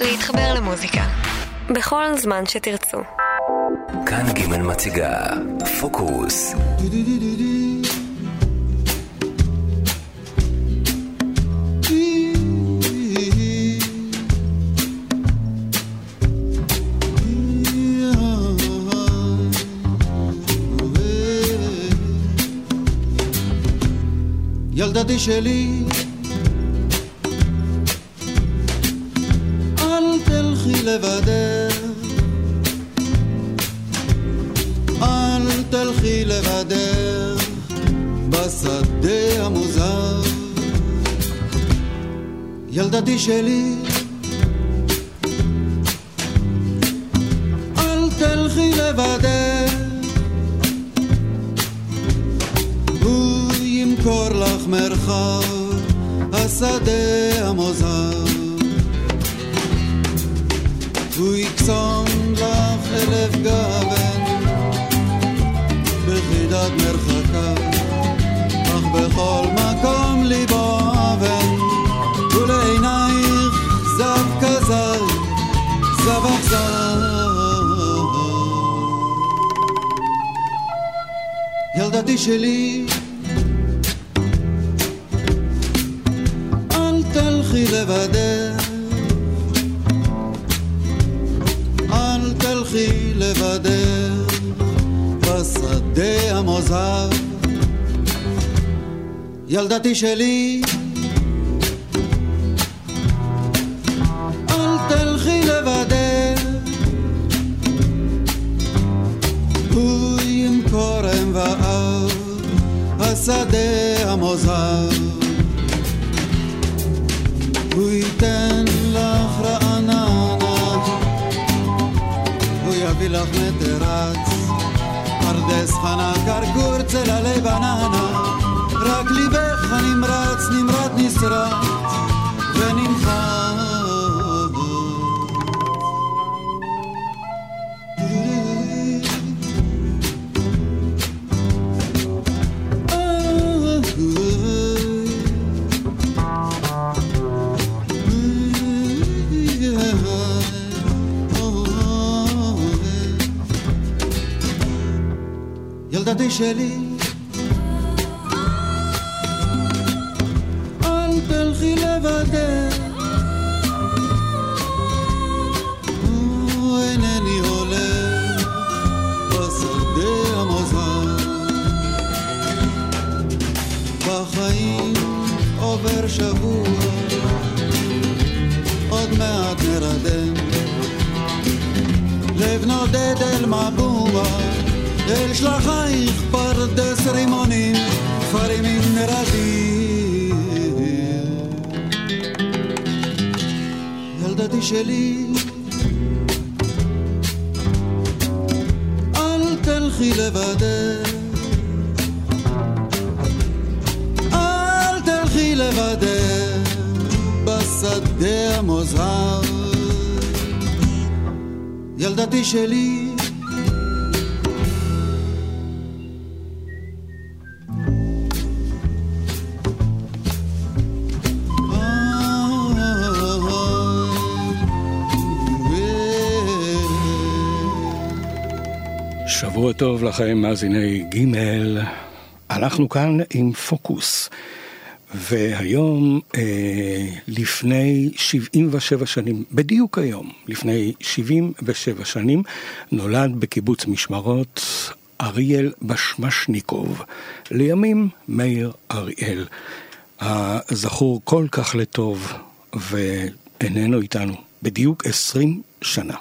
להתחבר למוזיקה. בכל זמן שתרצו. כאן ג' מציגה פוקוס. ילדתי שלי ילדתי שלי לבדך בשדה המוזר. ילדתי שלי, שבוע טוב לכם, מאזיני ג' אנחנו כאן עם פוקוס. והיום, אה, לפני 77 שנים, בדיוק היום, לפני 77 שנים, נולד בקיבוץ משמרות אריאל בשמשניקוב, לימים מאיר אריאל, הזכור כל כך לטוב ואיננו איתנו, בדיוק 20 שנה.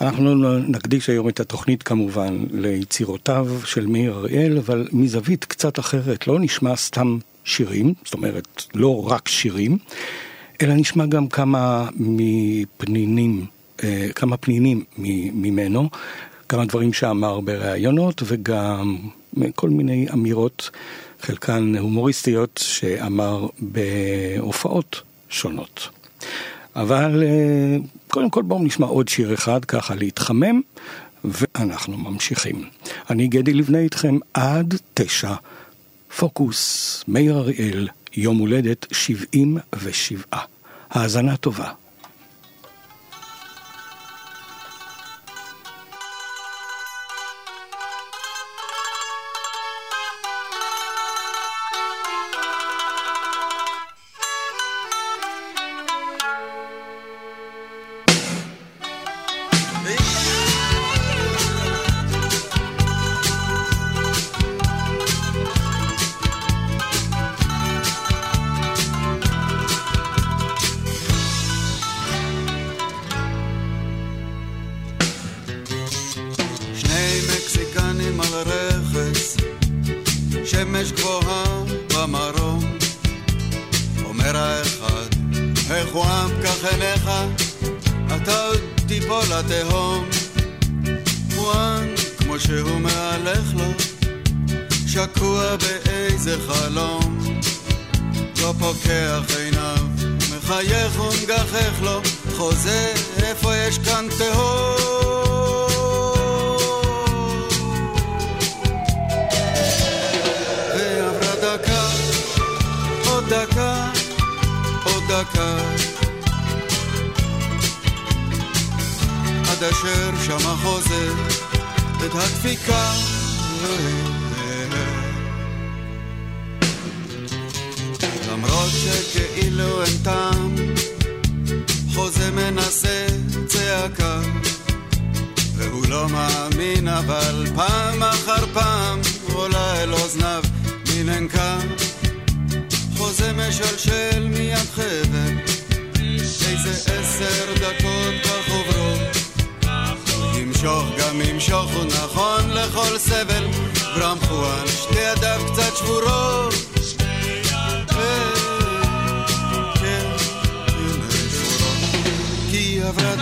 אנחנו נקדיש היום את התוכנית כמובן ליצירותיו של מאיר אריאל, אבל מזווית קצת אחרת, לא נשמע סתם שירים, זאת אומרת לא רק שירים, אלא נשמע גם כמה מפנינים, כמה פנינים ממנו, כמה דברים שאמר בראיונות וגם כל מיני אמירות, חלקן הומוריסטיות, שאמר בהופעות שונות. אבל קודם כל בואו נשמע עוד שיר אחד ככה להתחמם ואנחנו ממשיכים. אני גדי לבנה איתכם עד תשע. פוקוס, מאיר אריאל, יום הולדת 77. האזנה טובה.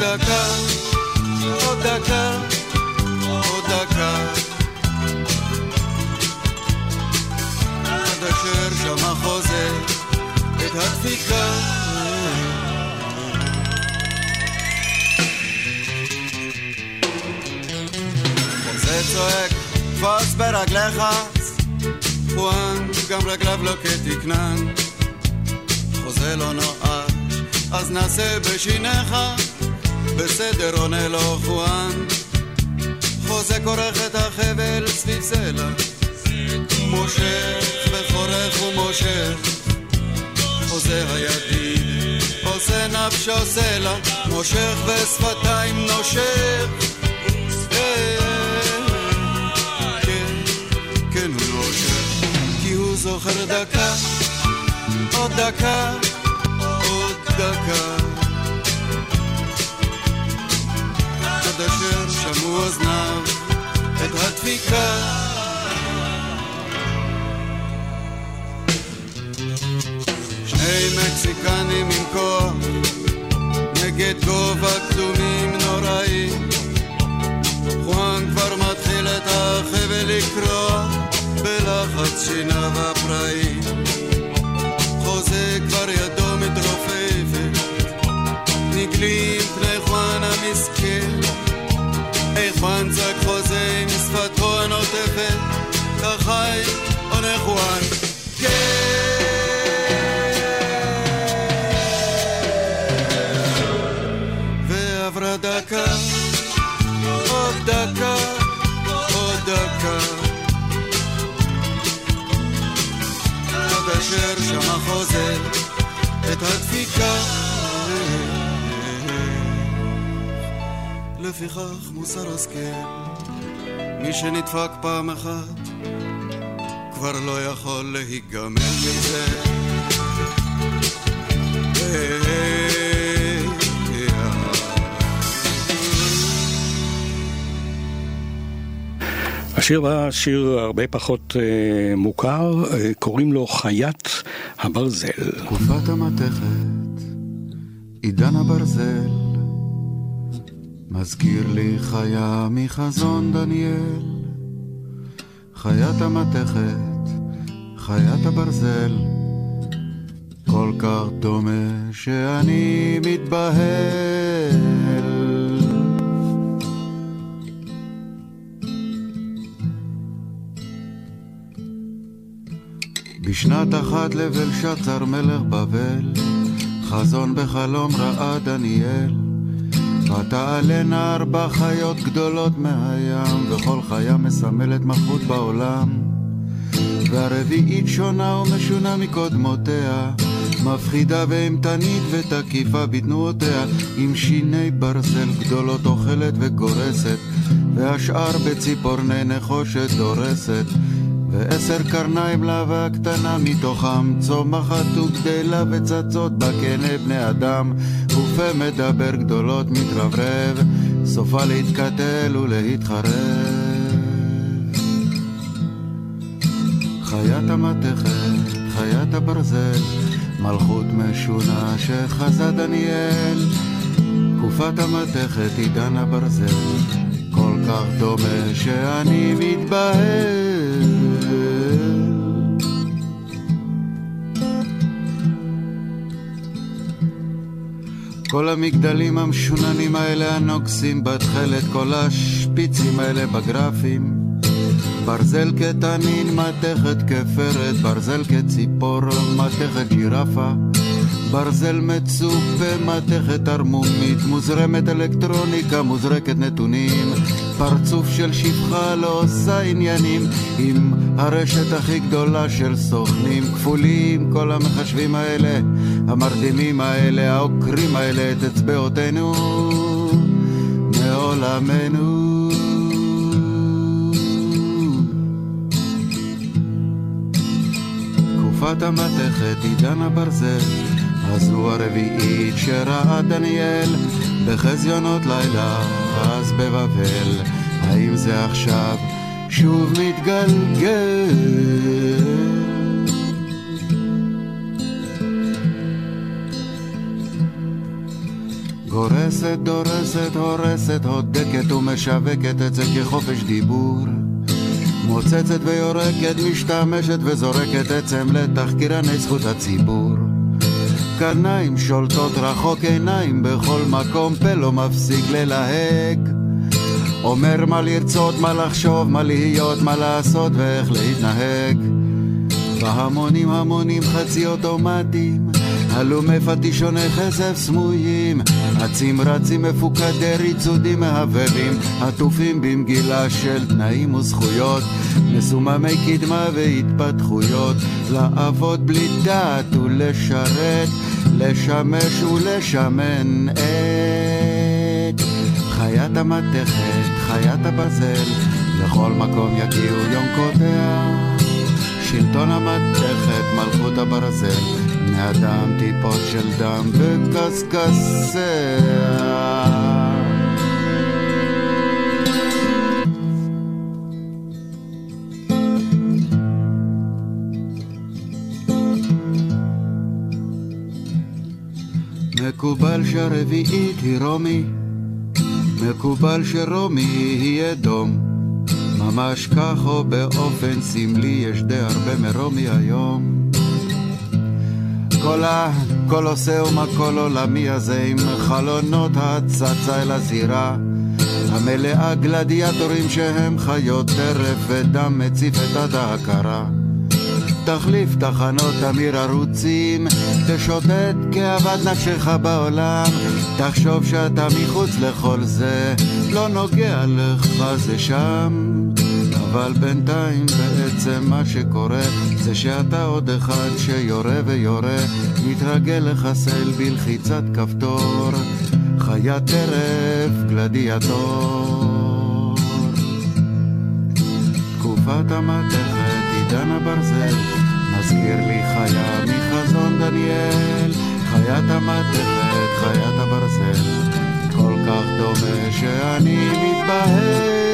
דקה, עוד דקה, עוד דקה. עד אשר שמע חוזה את הדפיקה. חוזה צועק, תפוס ברגליך, פואן, גם רגליו לא כתקנן. חוזה לא נואש, אז נעשה בשיניך, בסדר עונה לו פואן. חוזה כורך את החבל סביב סלע, מושך וחורך ומושך. חוזה הידיד, עושה נפשו סלע, מושך בשפתיים נושך. כן, כן זוכר דקה, עוד דקה, עוד דקה. עד אשר שמעו אוזניו את הדפיקה. שני מקסיקנים עם כוח נגד גובה קדומים נוראים חואן כבר מתחיל את החבל לקרוע בלחץ שיניו הפראיים חוזה כבר ידו מתרופפת נגלים צעק חוזה עם שפתו הנוטפת כחי עונה חואן כן ועברה דקה עוד דקה, עוד דקה. עד אשר שמע חוזר את הדפיקה. לפיכך מוסר השכל, מי שנדפק פעם אחת, כבר לא יכול להיגמל מזה. השיר הבא, שיר הרבה פחות אה, מוכר, אה, קוראים לו חיית הברזל. תקופת המתכת, עידן הברזל, מזכיר לי חיה מחזון דניאל. חיית המתכת, חיית הברזל, כל כך דומה שאני מתבהל. בשנת אחת לבלשצר מלך בבל, חזון בחלום ראה דניאל. ותעלנה ארבע חיות גדולות מהים, וכל חיה מסמלת מלכות בעולם. והרביעית שונה ומשונה מקודמותיה, מפחידה ואימתנית ותקיפה בתנועותיה, עם שיני ברזל גדולות אוכלת וגורסת, והשאר בציפורני נחושת דורסת. ועשר קרניים לבה קטנה מתוכם צומחת וגדלה וצצות בה כנה בני אדם ופה מדבר גדולות מתרברב סופה להתקטל ולהתחרב חיית המתכת, חיית הברזל, מלכות משונה שחזה דניאל. תקופת המתכת עידן הברזל, כל כך דומה שאני מתבהל. כל המגדלים המשוננים האלה הנוגסים בתכלת, כל השפיצים האלה בגרפים. ברזל כתנין, מתכת כפרת, ברזל כציפור, מתכת ג'ירפה. ברזל מצופה, מתכת ערמומית, מוזרמת אלקטרוניקה, מוזרקת נתונים. פרצוף של שפחה לא עושה עניינים, עם הרשת הכי גדולה של סוכנים כפולים, כל המחשבים האלה, המרדימים האלה, העוקרים האלה, את אצבעותינו מעולמנו. תקופת המתכת, עידן הברזל, הזו הרביעית שראה דניאל בחזיונות לילה, בבבל, האם זה עכשיו שוב מתגלגל? גורסת, דורסת, הורסת, הודקת ומשווקת את זה כחופש דיבור. מוצצת ויורקת, משתמשת וזורקת עצם לתחקירני זכות הציבור. קרניים שולטות רחוק עיניים בכל מקום, פה לא מפסיק ללהק. אומר מה לרצות, מה לחשוב, מה להיות, מה לעשות ואיך להתנהג. בהמונים המונים חצי אוטומטיים, הלומי פטישוני כסף סמויים, אצים רצים מפוקדי ריצודים מהבהבים, עטופים במגילה של תנאים וזכויות, מסוממי קדמה והתפתחויות, לעבוד בלי דעת ולשרת, לשמש ולשמן את חיית המתכת, חיית הברזל, לכל מקום יגיעו יונקותיה. שלטון המתכת, מלכות הברזל, בני אדם טיפות של דם בקשקשיה. מקובל שהרביעית היא רומי, מקובל שרומי היא אדום. ממש כך או באופן סמלי יש די הרבה מרומי היום. כל הקולוסאום הכל עולמי הזה עם חלונות הצצה אל הזירה המלאה גלדיאטורים שהם חיות טרף ודם מציף את עד ההכרה תחליף תחנות אמיר ערוצים, תשוטט כאוות נפשך בעולם, תחשוב שאתה מחוץ לכל זה, לא נוגע לך זה שם. אבל בינתיים בעצם מה שקורה זה שאתה עוד אחד שיורה ויורה, מתרגל לחסל בלחיצת כפתור, חיית טרף גלדיאטור. תקופת המתכת, עידן הברזל, מזכיר לי חיה מחזון דניאל, חיית המתכת, חיית הברזל, כל כך דומה שאני מתבהל.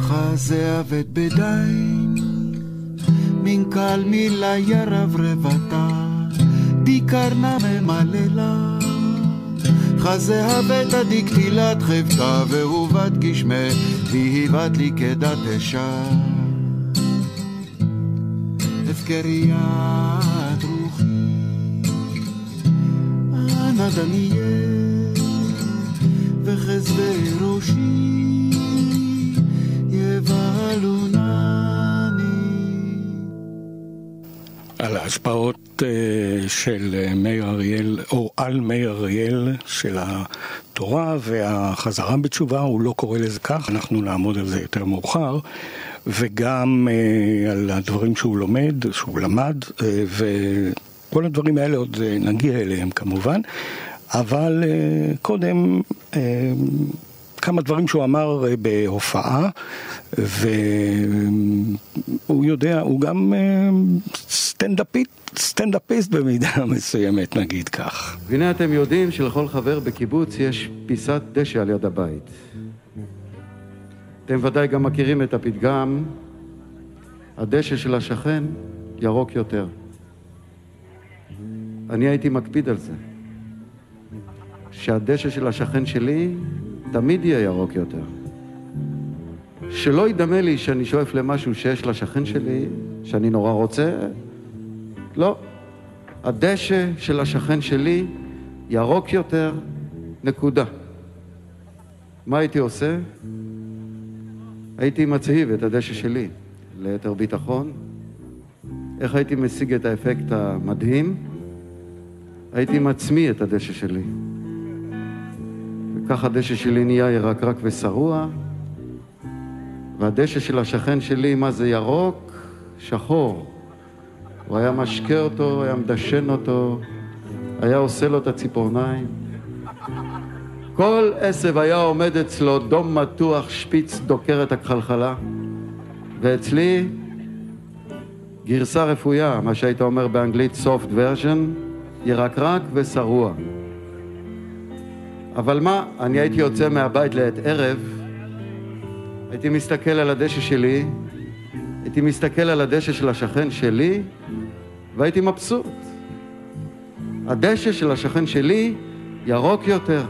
חזה אבד בדין, מן קל מילה ירברבתה, דיקרנה ממללה. חזה הבטה דקטילת חבטה, והובת גשמה, והיבת לי כדת אשה. הפקריית רוחי, אנא דניאל, וחזבי ראשי. על ההשפעות של מאיר אריאל, או על מאיר אריאל, של התורה והחזרה בתשובה, הוא לא קורא לזה כך, אנחנו נעמוד על זה יותר מאוחר, וגם על הדברים שהוא לומד, שהוא למד, וכל הדברים האלה עוד נגיע אליהם כמובן, אבל קודם... כמה דברים שהוא אמר בהופעה, והוא יודע, הוא גם סטנדאפיסט במידה מסוימת, נגיד כך. והנה אתם יודעים שלכל חבר בקיבוץ יש פיסת דשא על יד הבית. אתם ודאי גם מכירים את הפתגם, הדשא של השכן ירוק יותר. אני הייתי מקפיד על זה, שהדשא של השכן שלי תמיד יהיה ירוק יותר. שלא ידמה לי שאני שואף למשהו שיש לשכן שלי, שאני נורא רוצה, לא. הדשא של השכן שלי ירוק יותר, נקודה. מה הייתי עושה? הייתי מצהיב את הדשא שלי ליתר ביטחון. איך הייתי משיג את האפקט המדהים? הייתי מצמיא את הדשא שלי. וכך הדשא שלי נהיה ירקרק ושרוע, והדשא של השכן שלי, מה זה ירוק? שחור. הוא היה משקה אותו, היה מדשן אותו, היה עושה לו את הציפורניים. כל עשב היה עומד אצלו דום מתוח, שפיץ דוקר את הכחלחלה, ואצלי גרסה רפויה, מה שהיית אומר באנגלית soft version, ירקרק ושרוע. אבל מה, אני הייתי יוצא מהבית לעת ערב, הייתי מסתכל על הדשא שלי, הייתי מסתכל על הדשא של השכן שלי, והייתי מבסוט. הדשא של השכן שלי ירוק יותר.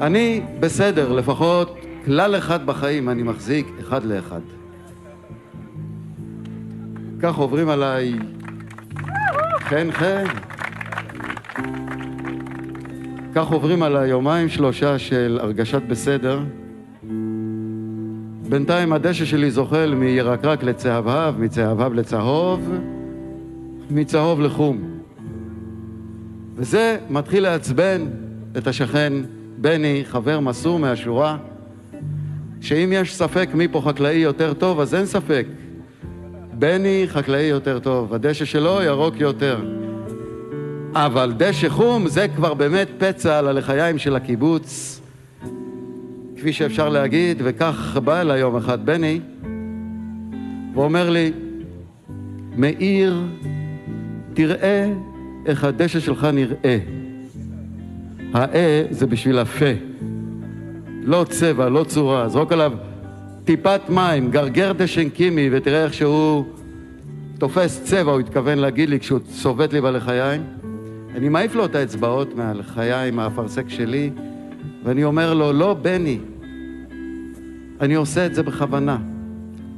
אני בסדר, לפחות כלל אחד בחיים אני מחזיק אחד לאחד. כך עוברים עליי חן חן. כך עוברים עליי יומיים שלושה של הרגשת בסדר. בינתיים הדשא שלי זוחל מירקרק לצהבהב, מצהבהב לצהוב, מצהוב לחום. וזה מתחיל לעצבן את השכן בני, חבר מסור מהשורה, שאם יש ספק מי פה חקלאי יותר טוב, אז אין ספק. בני חקלאי יותר טוב, הדשא שלו ירוק יותר. אבל דשא חום זה כבר באמת פצע על הלחיים של הקיבוץ, כפי שאפשר להגיד, וכך בא אליי יום אחד בני, ואומר לי, מאיר, תראה איך הדשא שלך נראה. האה זה בשביל הפה. לא צבע, לא צורה. זרוק עליו טיפת מים, גרגר דשן קימי, ותראה איך שהוא תופס צבע, הוא התכוון להגיד לי כשהוא צובט לי בלחיים. אני מעיף לו את האצבעות מהלחיים, מהאפרסק שלי, ואני אומר לו, לא, בני, אני עושה את זה בכוונה.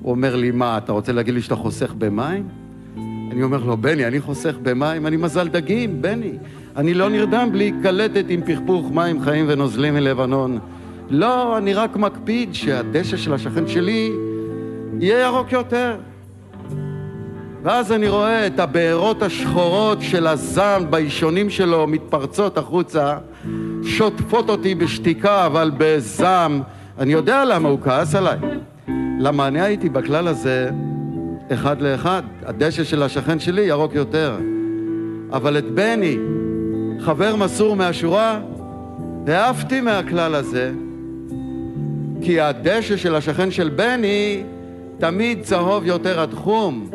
הוא אומר לי, מה, אתה רוצה להגיד לי שאתה חוסך במים? אני אומר לו, בני, אני חוסך במים, אני מזל דגים, בני. אני לא נרדם בלי קלטת עם פכפוך מים חיים ונוזלים מלבנון. לא, אני רק מקפיד שהדשא של השכן שלי יהיה ירוק יותר. ואז אני רואה את הבארות השחורות של הזעם באישונים שלו מתפרצות החוצה, שוטפות אותי בשתיקה, אבל בזעם. אני יודע למה הוא כעס עליי. למה אני הייתי בכלל הזה אחד לאחד. הדשא של השכן שלי ירוק יותר. אבל את בני, חבר מסור מהשורה, העפתי מהכלל הזה, כי הדשא של השכן של בני תמיד צהוב יותר עד חום.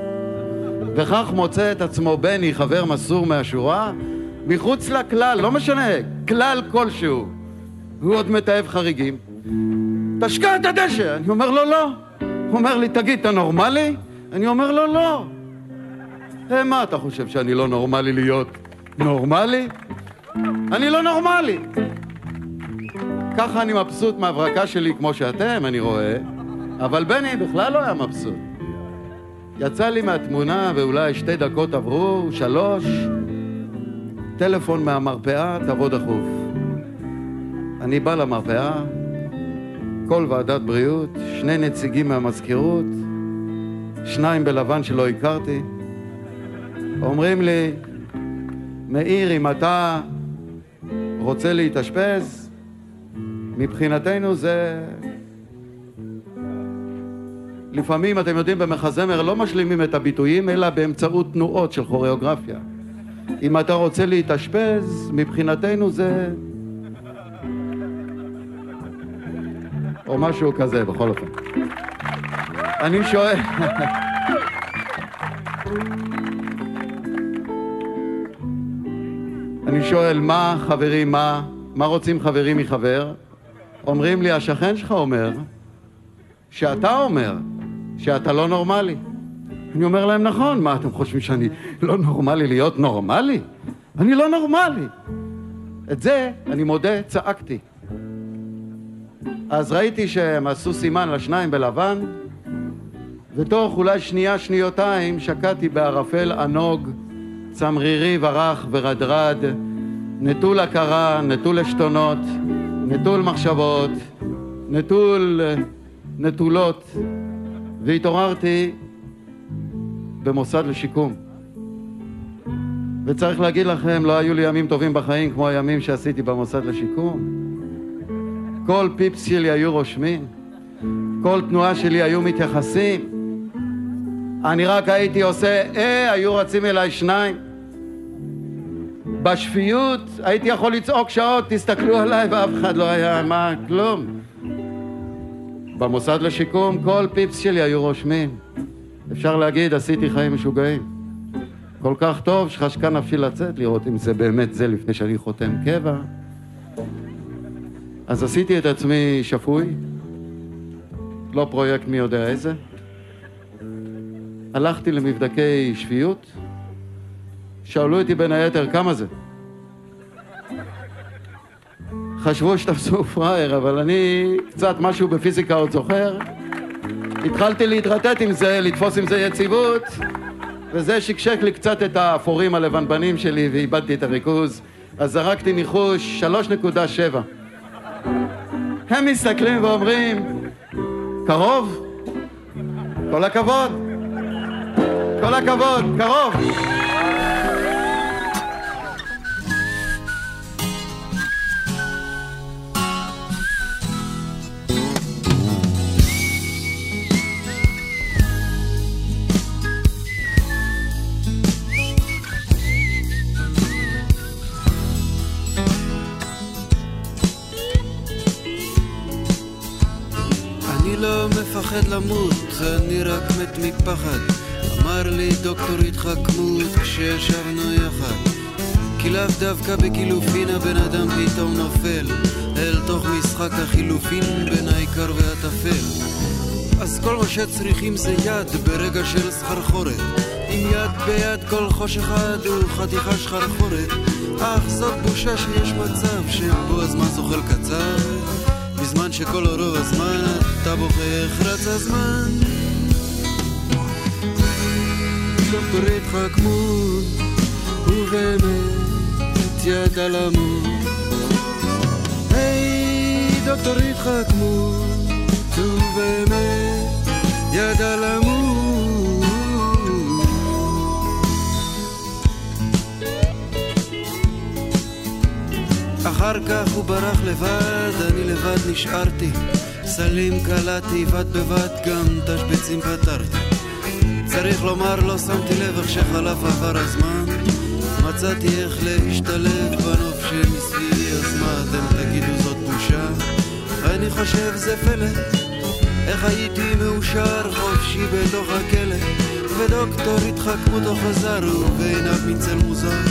וכך מוצא את עצמו בני, חבר מסור מהשורה, מחוץ לכלל, לא משנה, כלל כלשהו. הוא עוד מתעב חריגים. תשקע את הדשא! אני אומר לו לא. הוא אומר לי, תגיד, אתה נורמלי? אני אומר לו לא. אה, מה אתה חושב, שאני לא נורמלי להיות נורמלי? אני לא נורמלי. ככה אני מבסוט מהברקה שלי כמו שאתם, אני רואה, אבל בני בכלל לא היה מבסוט. יצא לי מהתמונה ואולי שתי דקות עברו, שלוש, טלפון מהמרפאה, תבוא דחוף. אני בא למרפאה, כל ועדת בריאות, שני נציגים מהמזכירות, שניים בלבן שלא הכרתי, אומרים לי, מאיר, אם אתה רוצה להתאשפז, מבחינתנו זה... לפעמים, אתם יודעים, במחזמר לא משלימים את הביטויים, אלא באמצעות תנועות של כוריאוגרפיה. אם אתה רוצה להתאשפז, מבחינתנו זה... או משהו כזה, בכל אופן. אני שואל... אני שואל, מה, חברים, מה? מה רוצים חברים מחבר? אומרים לי, השכן שלך אומר שאתה אומר שאתה לא נורמלי. אני אומר להם, נכון, מה אתם חושבים שאני לא נורמלי להיות נורמלי? אני לא נורמלי. את זה, אני מודה, צעקתי. אז ראיתי שהם עשו סימן לשניים בלבן, ותוך אולי שנייה, שניותיים, שקעתי בערפל ענוג, צמרירי ורח ורדרד, נטול הכרה, נטול עשתונות, נטול מחשבות, נטול נטולות, והתעוררתי במוסד לשיקום. וצריך להגיד לכם, לא היו לי ימים טובים בחיים כמו הימים שעשיתי במוסד לשיקום. כל פיפס שלי היו רושמים, כל תנועה שלי היו מתייחסים. אני רק הייתי עושה, אה, היו רצים אליי שניים. בשפיות הייתי יכול לצעוק שעות, תסתכלו עליי, ואף אחד לא היה, מה, כלום. במוסד לשיקום כל פיפס שלי היו רושמים. אפשר להגיד, עשיתי חיים משוגעים. כל כך טוב שחשקה נפשי לצאת, לראות אם זה באמת זה לפני שאני חותם קבע. אז עשיתי את עצמי שפוי, לא פרויקט מי יודע איזה. הלכתי למבדקי שפיות, שאלו אותי בין היתר כמה זה. חשבו שתפסו פראייר, אבל אני קצת משהו בפיזיקה עוד זוכר. התחלתי להתרטט עם זה, לתפוס עם זה יציבות, וזה שקשק לי קצת את האפורים הלבנבנים שלי ואיבדתי את הריכוז, אז זרקתי ניחוש 3.7. הם מסתכלים ואומרים, קרוב? כל הכבוד. כל הכבוד, קרוב. מפחד למות, אני רק מת מפחד. אמר לי דוקטור התחכמות כשישבנו יחד. כי לאו דווקא בקילופין הבן אדם פתאום נופל אל תוך משחק החילופין בין העיקר והטפל. אז כל מה שצריכים זה יד ברגע של סחרחורת. עם יד ביד כל חוש אחד הוא חתיכה שחרחורת. אך זאת בושה שיש מצב שבו הזמן זוחל קצר. בזמן שכל רוב הזמן אתה בוכה איך רץ הזמן דוקטור התחכמות ובאמת ידע למות. היי דוקטור התחכמות ובאמת ידע למות אחר כך הוא ברח לבד, אני לבד נשארתי. סלים קלעתי, בד בבד גם תשבצים פתרתי. צריך לומר, לא שמתי לב איך שחלף עבר הזמן. מצאתי איך להשתלב בנוף שמסביבי, אז מה אתם תגידו זאת בושה? אני חושב זה פלא איך הייתי מאושר חופשי בתוך הכלא? ודוקטור התחכמותו חזר ובעיניו מצל מוזר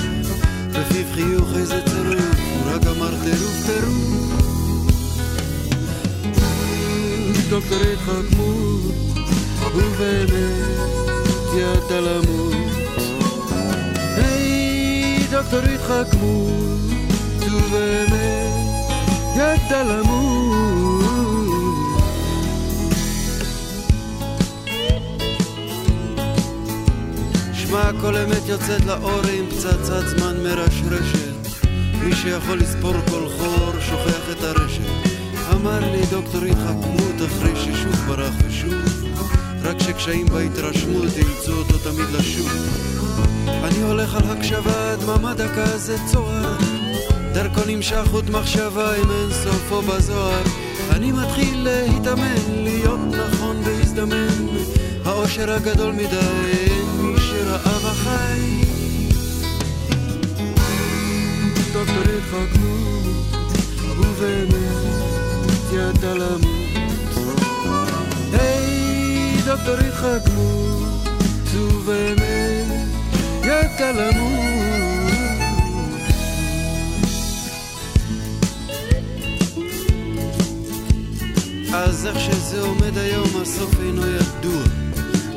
בפיו חיוך איזה צירוף רק אמר טירוף טירוף. דוקטור התחכמות ובאמת ידע למות היי דוקטור התחכמות ובאמת ידע למות שמע כל אמת יוצאת לאור עם פצצת זמן מרשרשת מי שיכול לספור כל חור שוכח את הרשת. אמר לי דוקטור התחכמות אחרי ששוב ברח ושוב. רק שקשיים בהתרשמות אילצו אותו תמיד לשוב. אני הולך על הקשבה, דממה דקה זה צוהר. דרכו נמשך חוט מחשבה עם אין סופו בזוהר. אני מתחיל להתאמן, להיות נכון והזדמן. האושר הגדול מדי, אין מי שראה בחי בפגנות ובאמת ידע למות. היי, דוקטור התחכמות ובאמת ידע למות. אז איך שזה עומד היום, הסוף אינו ידוע.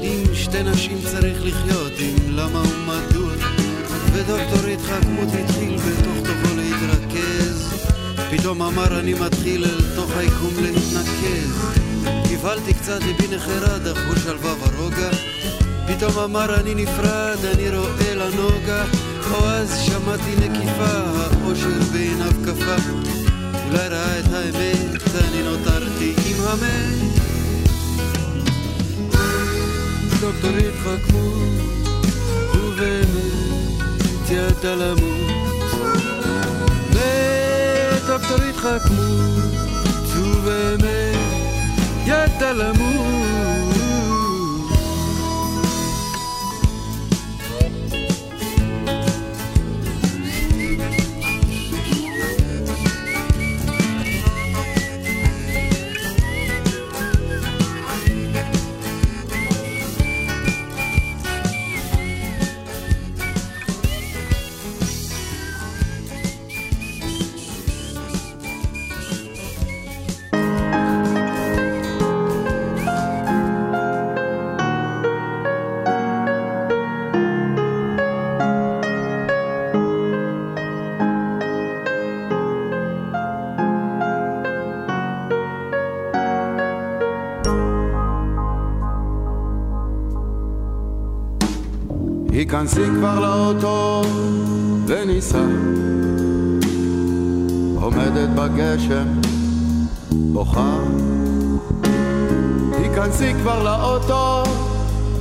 אם שתי נשים צריך לחיות, אם למה ומדוע. ודוקטור התחכמות התחיל בתוך תוכו להתרכז. פתאום אמר אני מתחיל אל תוך היקום להתנקז. קיבלתי קצת ליבי נחרה, דחו שלווה ורוגע. פתאום אמר אני נפרד, אני רואה לנוגה או אז שמעתי נקיפה, האושר בעיניו קפה אולי ראה את האמת, אני נותרתי עם המת. דוקטור התחכמות ובאמת ידע למות ודוקטור התחכמות ובאמת ידע למות היכנסי כבר לאוטו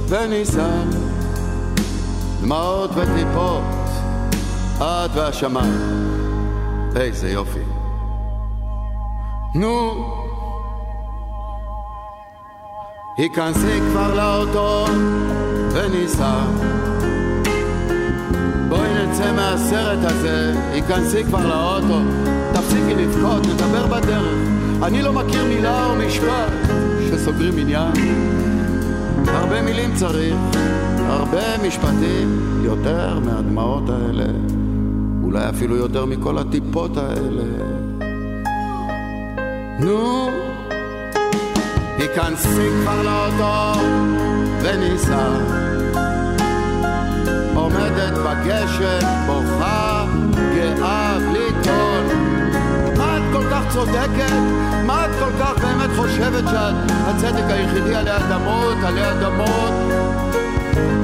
וניסע דמעות וטיפות את והשמיים. איזה יופי. נו. היכנסי כבר לאוטו וניסע נצא מהסרט הזה, היכנסי כבר לאוטו, תפסיקי לבכות, נדבר בדרך. אני לא מכיר מילה או משפט שסוגרים עניין. הרבה מילים צריך, הרבה משפטים, יותר מהדמעות האלה, אולי אפילו יותר מכל הטיפות האלה. נו, היכנסי כבר לאוטו וניסע. עומדת בגשם, בוכה, צודקת? מה את כל כך באמת חושבת שאת הצדק היחידי עלי אדמות, עלי אדמות?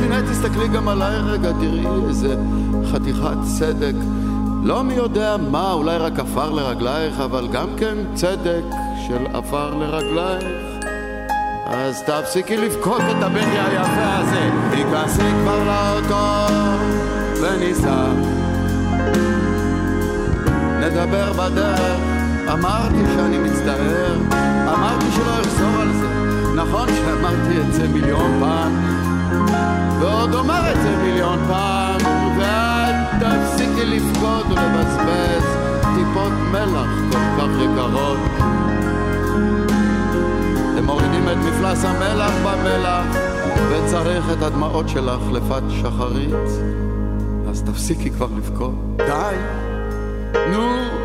הנה תסתכלי גם עליי רגע, תראי איזה חתיכת צדק. לא מי יודע מה, אולי רק עפר לרגלייך, אבל גם כן צדק של עפר לרגלייך. אז תפסיקי לבכות את הבני היפה הזה, תיכנסי כבר לאוטו וניסע. נדבר בדרך, אמרתי שאני מצטער, אמרתי שלא אחזור על זה. נכון שאמרתי את זה מיליון פעם, ועוד אומר את זה מיליון פעם, ואת תפסיקי לבכות ולבזבז טיפות מלח כל כך יקרות. אתם מורידים את מפלס המלח במלח וצריך את הדמעות שלך לפת שחרית אז תפסיקי כבר לבכות די נו נו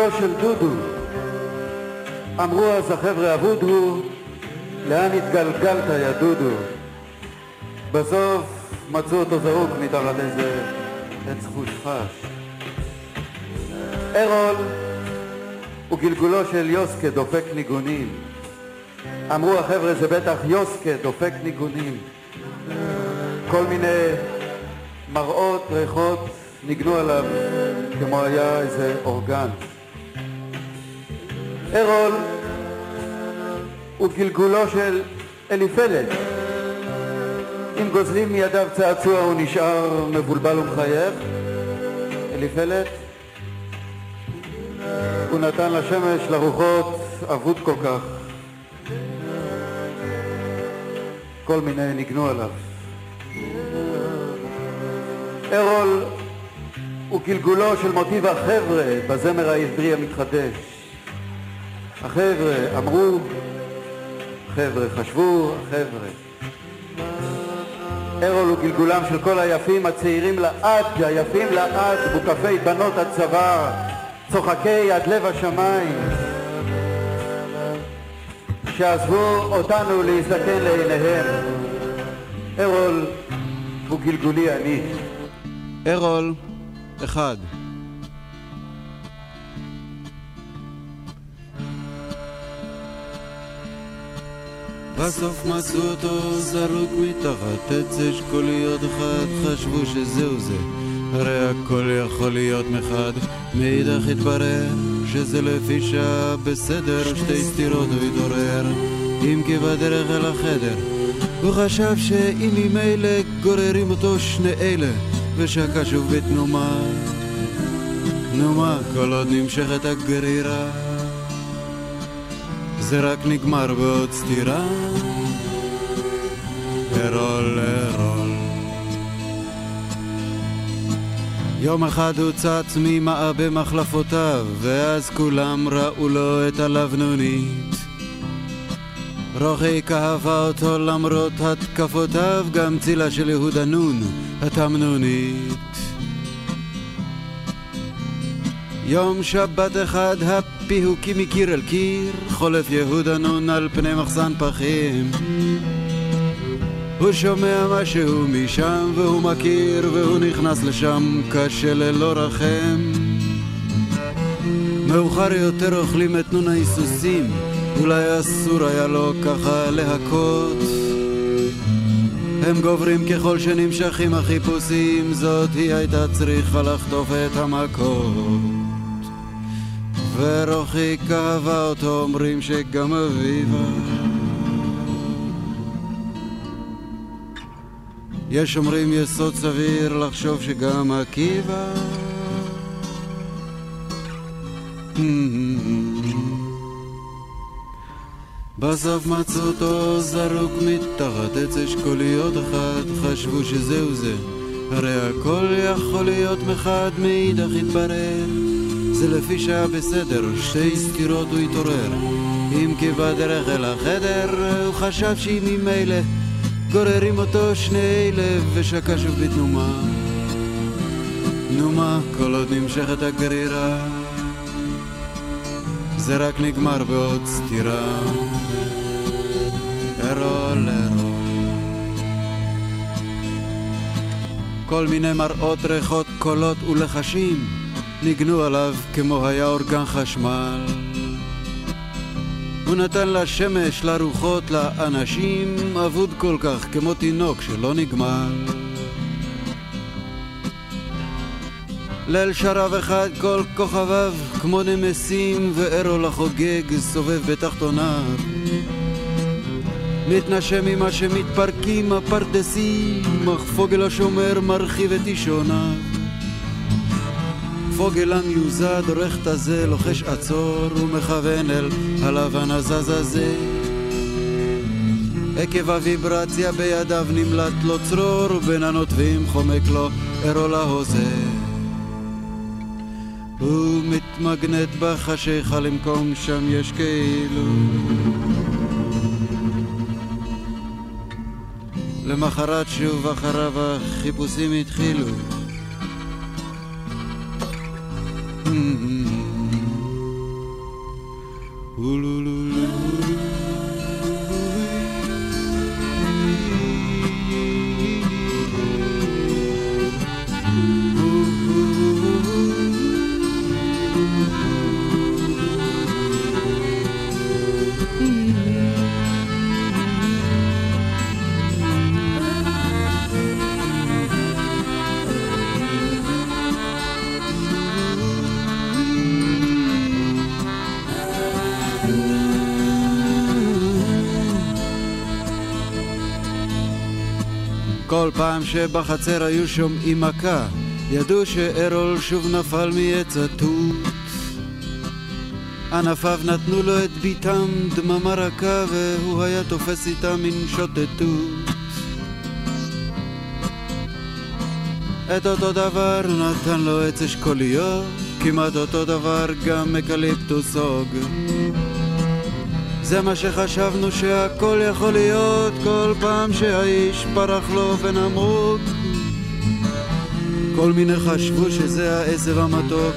גלגולו של דודו. אמרו אז החבר'ה אבודו, לאן התגלגלת יא דודו? בסוף מצאו אותו זרוק מתחת איזה עץ חושפש. ארול הוא גלגולו של יוסקה דופק ניגונים. אמרו החבר'ה זה בטח יוסקה דופק ניגונים. כל מיני מראות, ריחות ניגנו עליו כמו היה איזה אורגן. ארול הוא גלגולו של אליפלת. אם גוזלים מידיו צעצוע הוא נשאר מבולבל ומחייך. אליפלת, הוא נתן לשמש, לרוחות, אבוד כל כך. כל מיני ניגנו עליו. ארול הוא גלגולו של מוטיב החבר'ה בזמר העברי המתחדש. החבר'ה אמרו, החבר'ה חשבו, החבר'ה. ארול הוא גלגולם של כל היפים הצעירים לעד, היפים לעד, מוקפי בנות הצבא, צוחקי עד לב השמיים, שעזבו אותנו להזדקן לעיניהם. ארול הוא גלגולי אני. ארול, אחד. בסוף מצאו אותו זרוק מתחת עץ אשכוליות אחד, חשבו שזהו זה, הרי הכל יכול להיות מחד. מאידך התברר שזה לפי שעה בסדר, שתי סתירות הוא התעורר, אם כי בדרך אל החדר. הוא חשב שאם ממילא גוררים אותו שני אלה, ושקע שוב בתנומה. נו מה, כל עוד נמשכת הגרירה, זה רק נגמר בעוד סתירה. ארול, ארול. יום אחד הוא צץ ממעבה מחלפותיו, ואז כולם ראו לו את הלבנונית. רוחי כאבה אותו למרות התקפותיו, גם צילה של יהודה נון, התמנונית. יום שבת אחד הפיהוקים מקיר אל קיר, חולף יהודה נון על פני מחסן פחים. הוא שומע משהו משם והוא מכיר והוא נכנס לשם קשה ללא רחם. מאוחר יותר אוכלים את נון ההיסוסים, אולי אסור היה לו ככה להכות. הם גוברים ככל שנמשכים החיפושים, זאת היא הייתה צריכה לחטוף את המכות. ורוחי כאבה אותו, אומרים שגם אביבה. יש אומרים יסוד סביר לחשוב שגם עקיבא. בסוף מצאו אותו זרוק מתחת עץ אשכוליות אחת, חשבו שזהו זה, הרי הכל יכול להיות מחד, מאידך התברר. זה לפי שהיה בסדר, שתי סתירות הוא התעורר. אם כי בדרך אל החדר, הוא חשב שאם ממילא גוררים אותו שני אלה, ושקע שוב בתנומה. נו כל עוד נמשכת הגרירה, זה רק נגמר בעוד סתירה. ארול ארול. כל מיני מראות, ריחות, קולות ולחשים ניגנו עליו כמו היה אורגן חשמל. הוא נתן לשמש, לרוחות, לאנשים, אבוד כל כך כמו תינוק שלא נגמל. ליל שרב אחד כל כוכביו כמו נמסים וארול החוגג סובב בתחתוניו מתנשם ממה שמתפרקים הפרדסים אך פוגל השומר מרחיב את אישוניו פוגל המיוזד עורך את הזה לוחש עצור ומכוון אל הלבן הזזזה. עקב הוויברציה בידיו נמלט לו צרור ובין הנוטבים חומק לו ארול ההוזה. הוא מתמגנט בחשיכה למקום שם יש כאילו. למחרת שוב אחריו החיפושים התחילו שבחצר היו שומעים מכה, ידעו שארול שוב נפל מעץ התות. ענפיו נתנו לו את ביתם דממה רכה, והוא היה תופס איתם מין שוטטות. את אותו דבר נתן לו עץ אשכוליות, כמעט אותו דבר גם אקליפטוס הוג. זה מה שחשבנו שהכל יכול להיות כל פעם שהאיש פרח לו ונמרוד. כל מיני חשבו שזה העזר המתוק,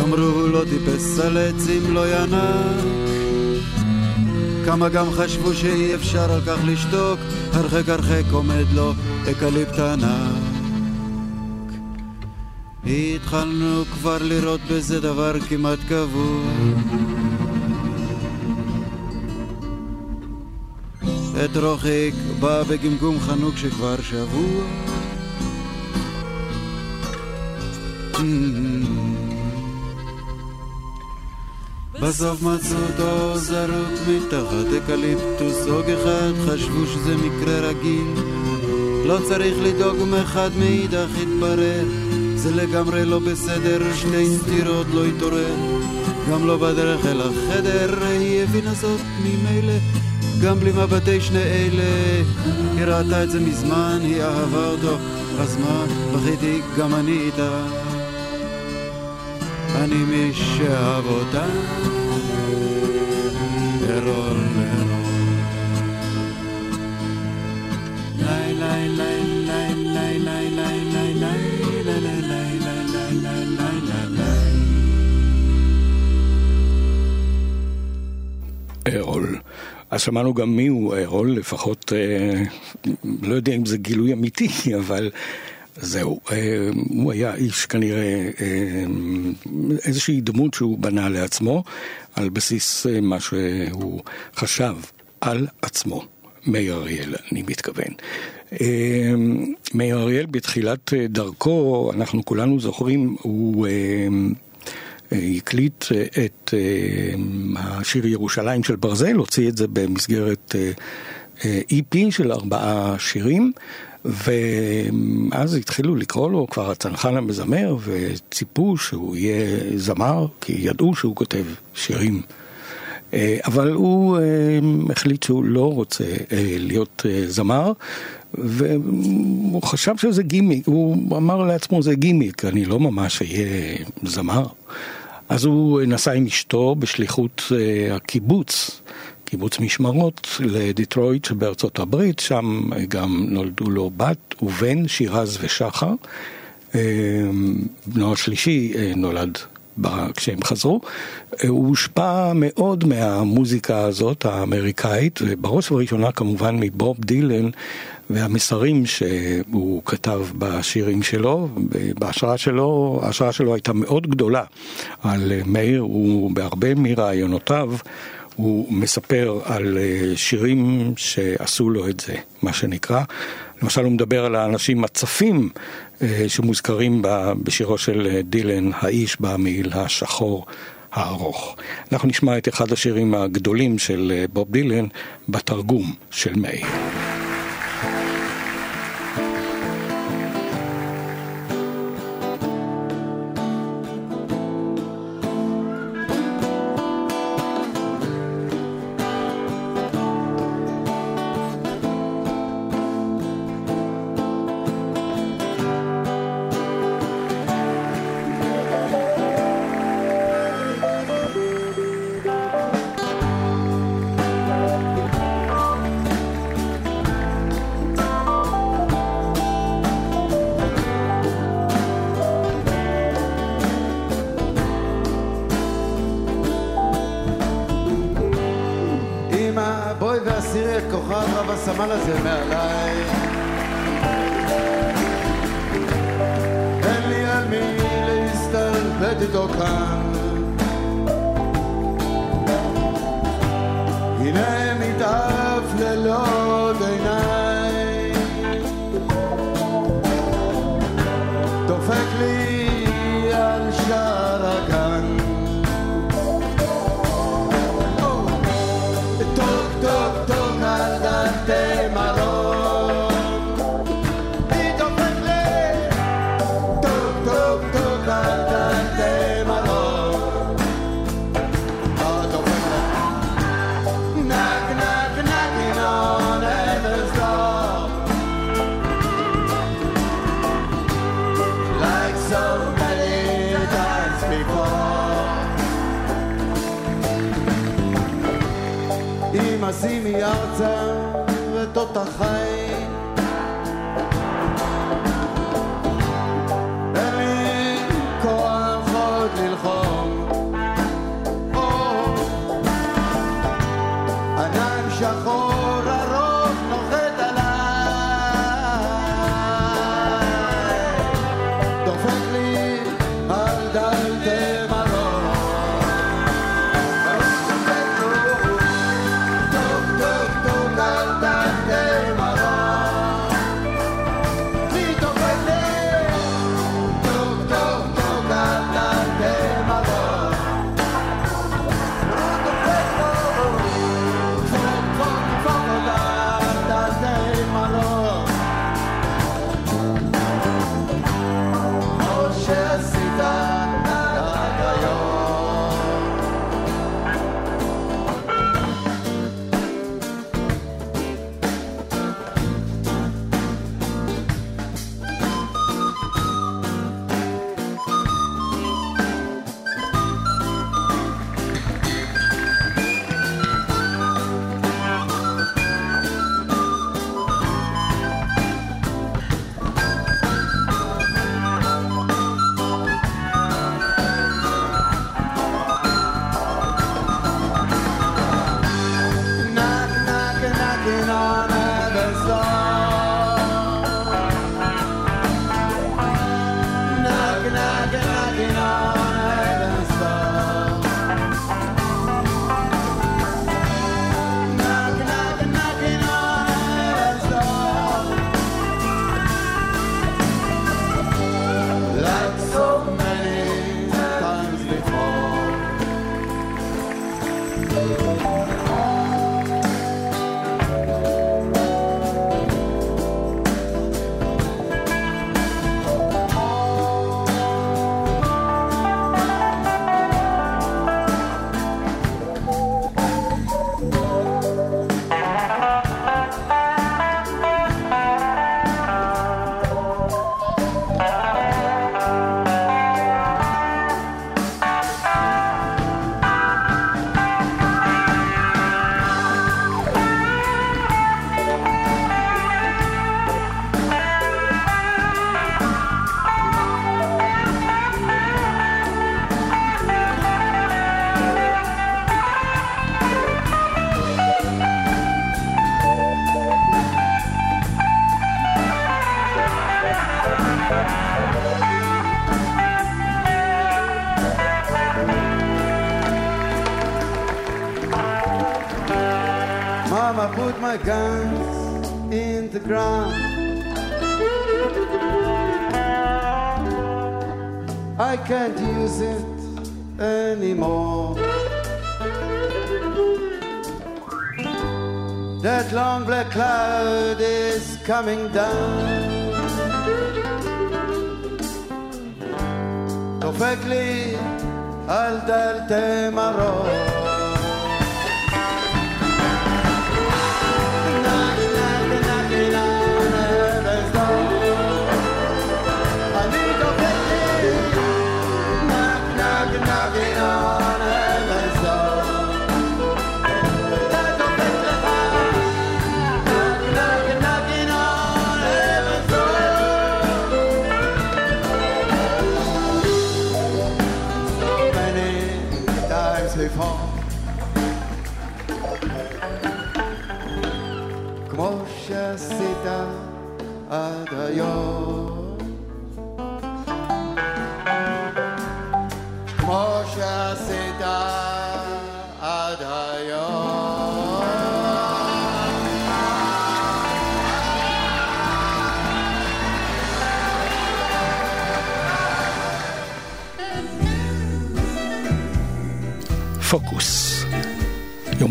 אמרו הוא לא טיפס על עצים לא ינק. כמה גם חשבו שאי אפשר על כך לשתוק, הרחק הרחק עומד לו אקליפט ענק. התחלנו כבר לראות בזה דבר כמעט קבוע. את רוחיק בא בגמגום חנוק שכבר שבוע. בסוף מצאו אותו זרוק מתחת אקליפטוס הוג אחד, חשבו שזה מקרה רגיל. לא צריך לדאוג מחד מאידך התברר, זה לגמרי לא בסדר, שתי סטירות לא התעורר. גם לא בדרך אל החדר, היא הבינה זאת ממילא. גם בלי מבטי שני אלה, היא ראתה את זה מזמן, היא אהבה אותו, אז מה, בכיתי גם אני איתה. אני מי שאהב אותה, ארול אז שמענו גם מי הוא ארול, לפחות, אה, לא יודע אם זה גילוי אמיתי, אבל זהו, אה, הוא היה איש כנראה, אה, איזושהי דמות שהוא בנה לעצמו, על בסיס אה, מה שהוא חשב על עצמו. מאיר אריאל, אני מתכוון. אה, מאיר אריאל בתחילת אה, דרכו, אנחנו כולנו זוכרים, הוא... הקליט אה, את אה, השיר ירושלים של ברזל, הוציא את זה במסגרת אה, EP של ארבעה שירים, ואז התחילו לקרוא לו כבר הצנחן המזמר, וציפו שהוא יהיה זמר, כי ידעו שהוא כותב שירים. אבל הוא החליט שהוא לא רוצה להיות זמר, והוא חשב שזה גימיק, הוא אמר לעצמו זה גימיק, אני לא ממש אהיה זמר. אז הוא נסע עם אשתו בשליחות uh, הקיבוץ, קיבוץ משמרות, לדיטרויט שבארצות הברית, שם גם נולדו לו בת ובן, שירז ושחר. בנו השלישי uh, נולד כשהם חזרו. הוא הושפע מאוד מהמוזיקה הזאת, האמריקאית, ובראש ובראשונה כמובן מבוב דילן והמסרים שהוא כתב בשירים שלו, בהשראה שלו, ההשראה שלו הייתה מאוד גדולה על מאיר, הוא בהרבה מרעיונותיו, הוא מספר על שירים שעשו לו את זה, מה שנקרא. למשל הוא מדבר על האנשים הצפים שמוזכרים בשירו של דילן, האיש במעיל השחור. הארוך. אנחנו נשמע את אחד השירים הגדולים של בוב דילן בתרגום של מאיר.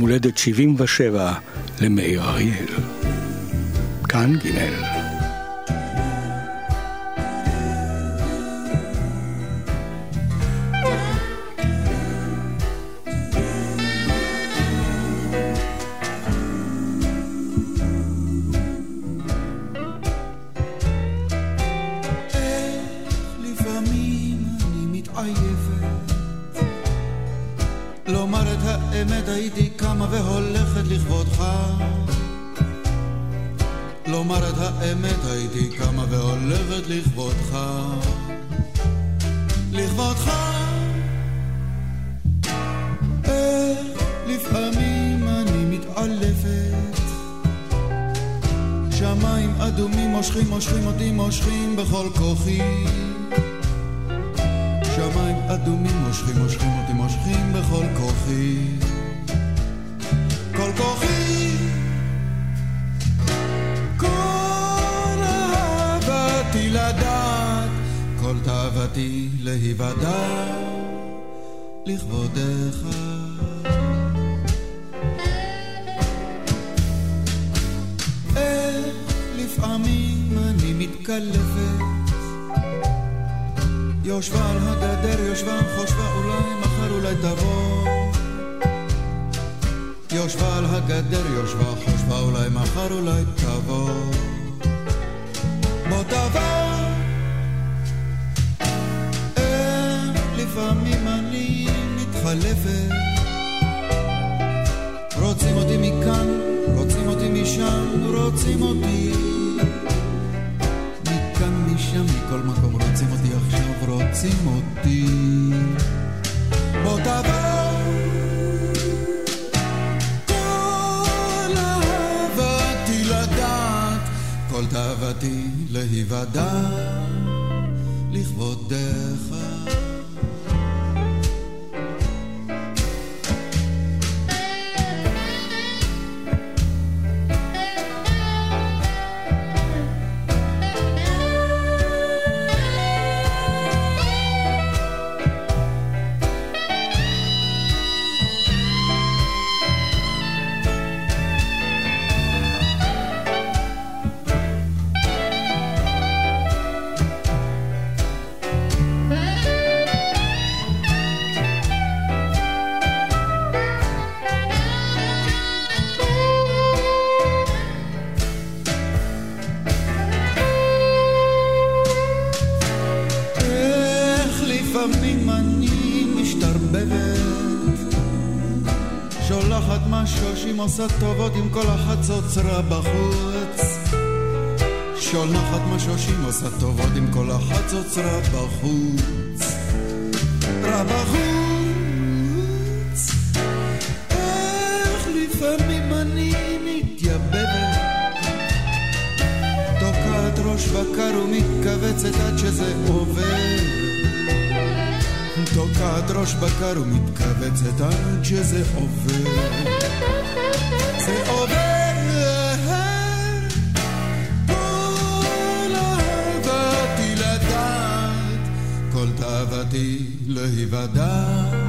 הולדת 77 למאיר אריאל. כאן ג' משושים עושה טובות עם כל החצוצרה בחוץ. שולחת משושים עושה טובות עם כל החצוצרה בחוץ. רע בחוץ. איך לפעמים אני מתייבבת. תוקעת ראש בקר ומתכווצת עד שזה עובר תוקעת ראש בקר ומתכווצת עד שזה עובר. זה עובר כל אהבתי לדעת כל תאוותי להיוודע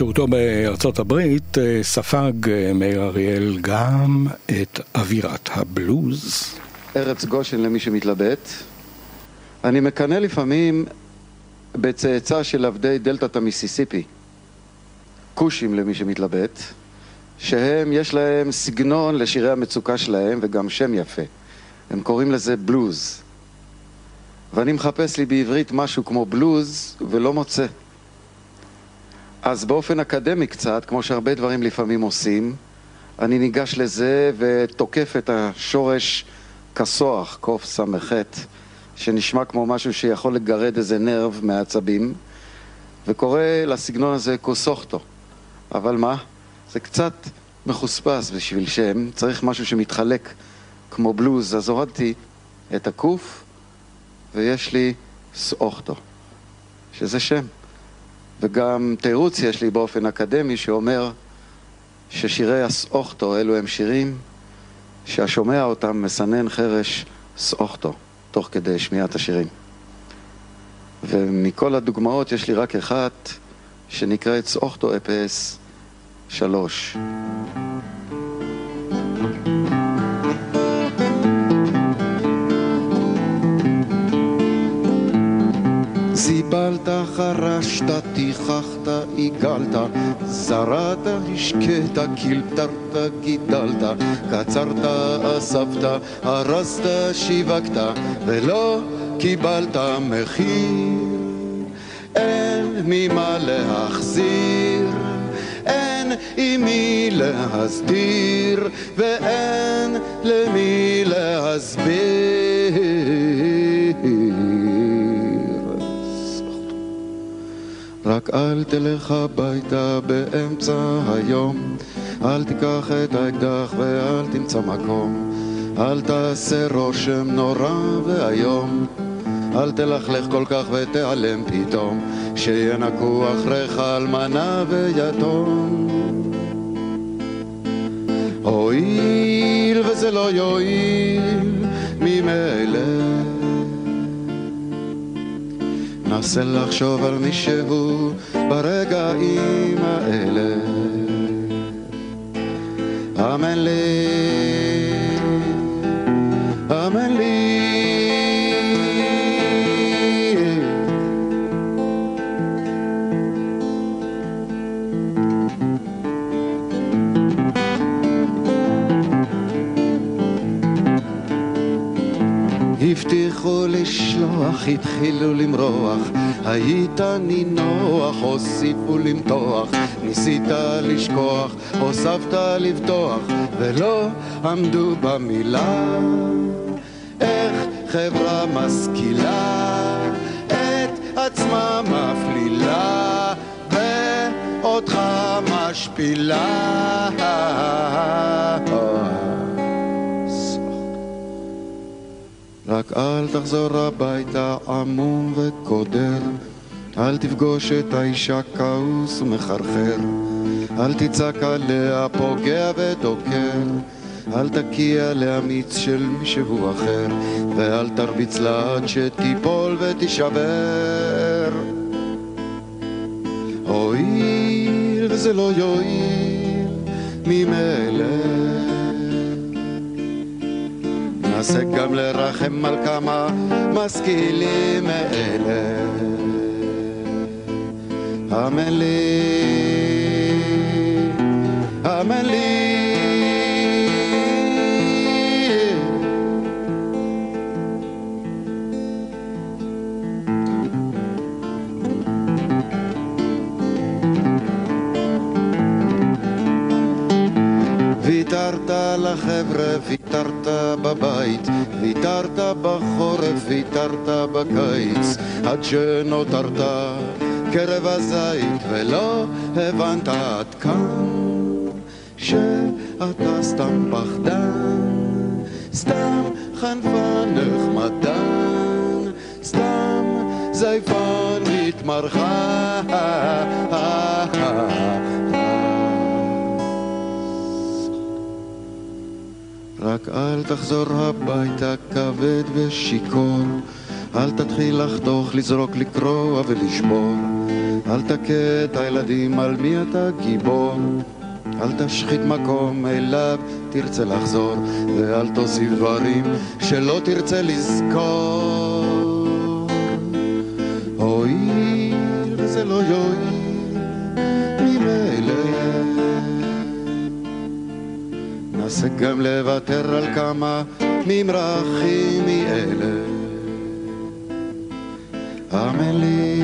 בשהותו בארצות הברית אה, ספג אה, מאיר אריאל גם את אווירת הבלוז. ארץ גושן למי שמתלבט. אני מקנא לפעמים בצאצא של עבדי דלתת המיסיסיפי, כושים למי שמתלבט, שהם, יש להם סגנון לשירי המצוקה שלהם וגם שם יפה. הם קוראים לזה בלוז. ואני מחפש לי בעברית משהו כמו בלוז ולא מוצא. אז באופן אקדמי קצת, כמו שהרבה דברים לפעמים עושים, אני ניגש לזה ותוקף את השורש כסוח, קוף ס"ח, שנשמע כמו משהו שיכול לגרד איזה נרב מהעצבים, וקורא לסגנון הזה קוסוכטו. אבל מה? זה קצת מחוספס בשביל שם, צריך משהו שמתחלק כמו בלוז, אז הורדתי את הקוף ויש לי סאוכטו, שזה שם. וגם תירוץ יש לי באופן אקדמי שאומר ששירי הסאוכטו אלו הם שירים שהשומע אותם מסנן חרש סאוכטו תוך כדי שמיעת השירים. ומכל הדוגמאות יש לי רק אחת שנקראת סאוכטו אפס שלוש. סיבלת, חרשת, תיככת, עיגלת, זרעת, השקית, קילטרת, גידלת, קצרת, אספת, הרסת, שיווקת, ולא קיבלת מחיר. אין ממה להחזיר, אין עם מי להסדיר, ואין למי להסביר. רק אל תלך הביתה באמצע היום, אל תיקח את האקדח ואל תמצא מקום, אל תעשה רושם נורא ואיום. אל תלכלך כל כך ותיעלם פתאום, שינקו אחריך אלמנה ויתום. הואיל וזה לא יועיל ממילא, נסה לחשוב על מישהו ברגעים האלה. אמן לי, אמן לי. הבטיחו לשלוח, התחילו למרוח, היית נינוח, הוסיפו למתוח, ניסית לשכוח, הוספת לבטוח, ולא עמדו במילה. איך חברה משכילה את עצמה מפלילה, ואותך משפילה. רק אל תחזור הביתה עמום וקודר, אל תפגוש את האישה כעוס ומחרחר, אל תצעק עליה פוגע ודוקר, אל תקיע לאמיץ של מישהו אחר, ואל תרביץ לה עד שתיפול ותישבר. הואיל וזה לא יועיל ממילא ננסה גם לרחם על כמה משכילים מאלה. אמן לי, אמן לי. לחבר'ה, ויתרת בבית, ויתרת בחורף, ויתרת בקיץ, עד שנותרת קרב הזית, ולא הבנת עד כאן שאתה סתם פחדן, סתם חנפן נחמדן, סתם זייפן מתמרחן. רק אל תחזור הביתה כבד ושיכור, אל תתחיל לחתוך, לזרוק, לקרוע ולשבור, אל תכה את הילדים על מי אתה גיבור, אל תשחית מקום אליו תרצה לחזור, ואל תוסיף דברים שלא תרצה לזכור. ננסה גם לוותר על כמה ממרחים מאלה. אמן לי,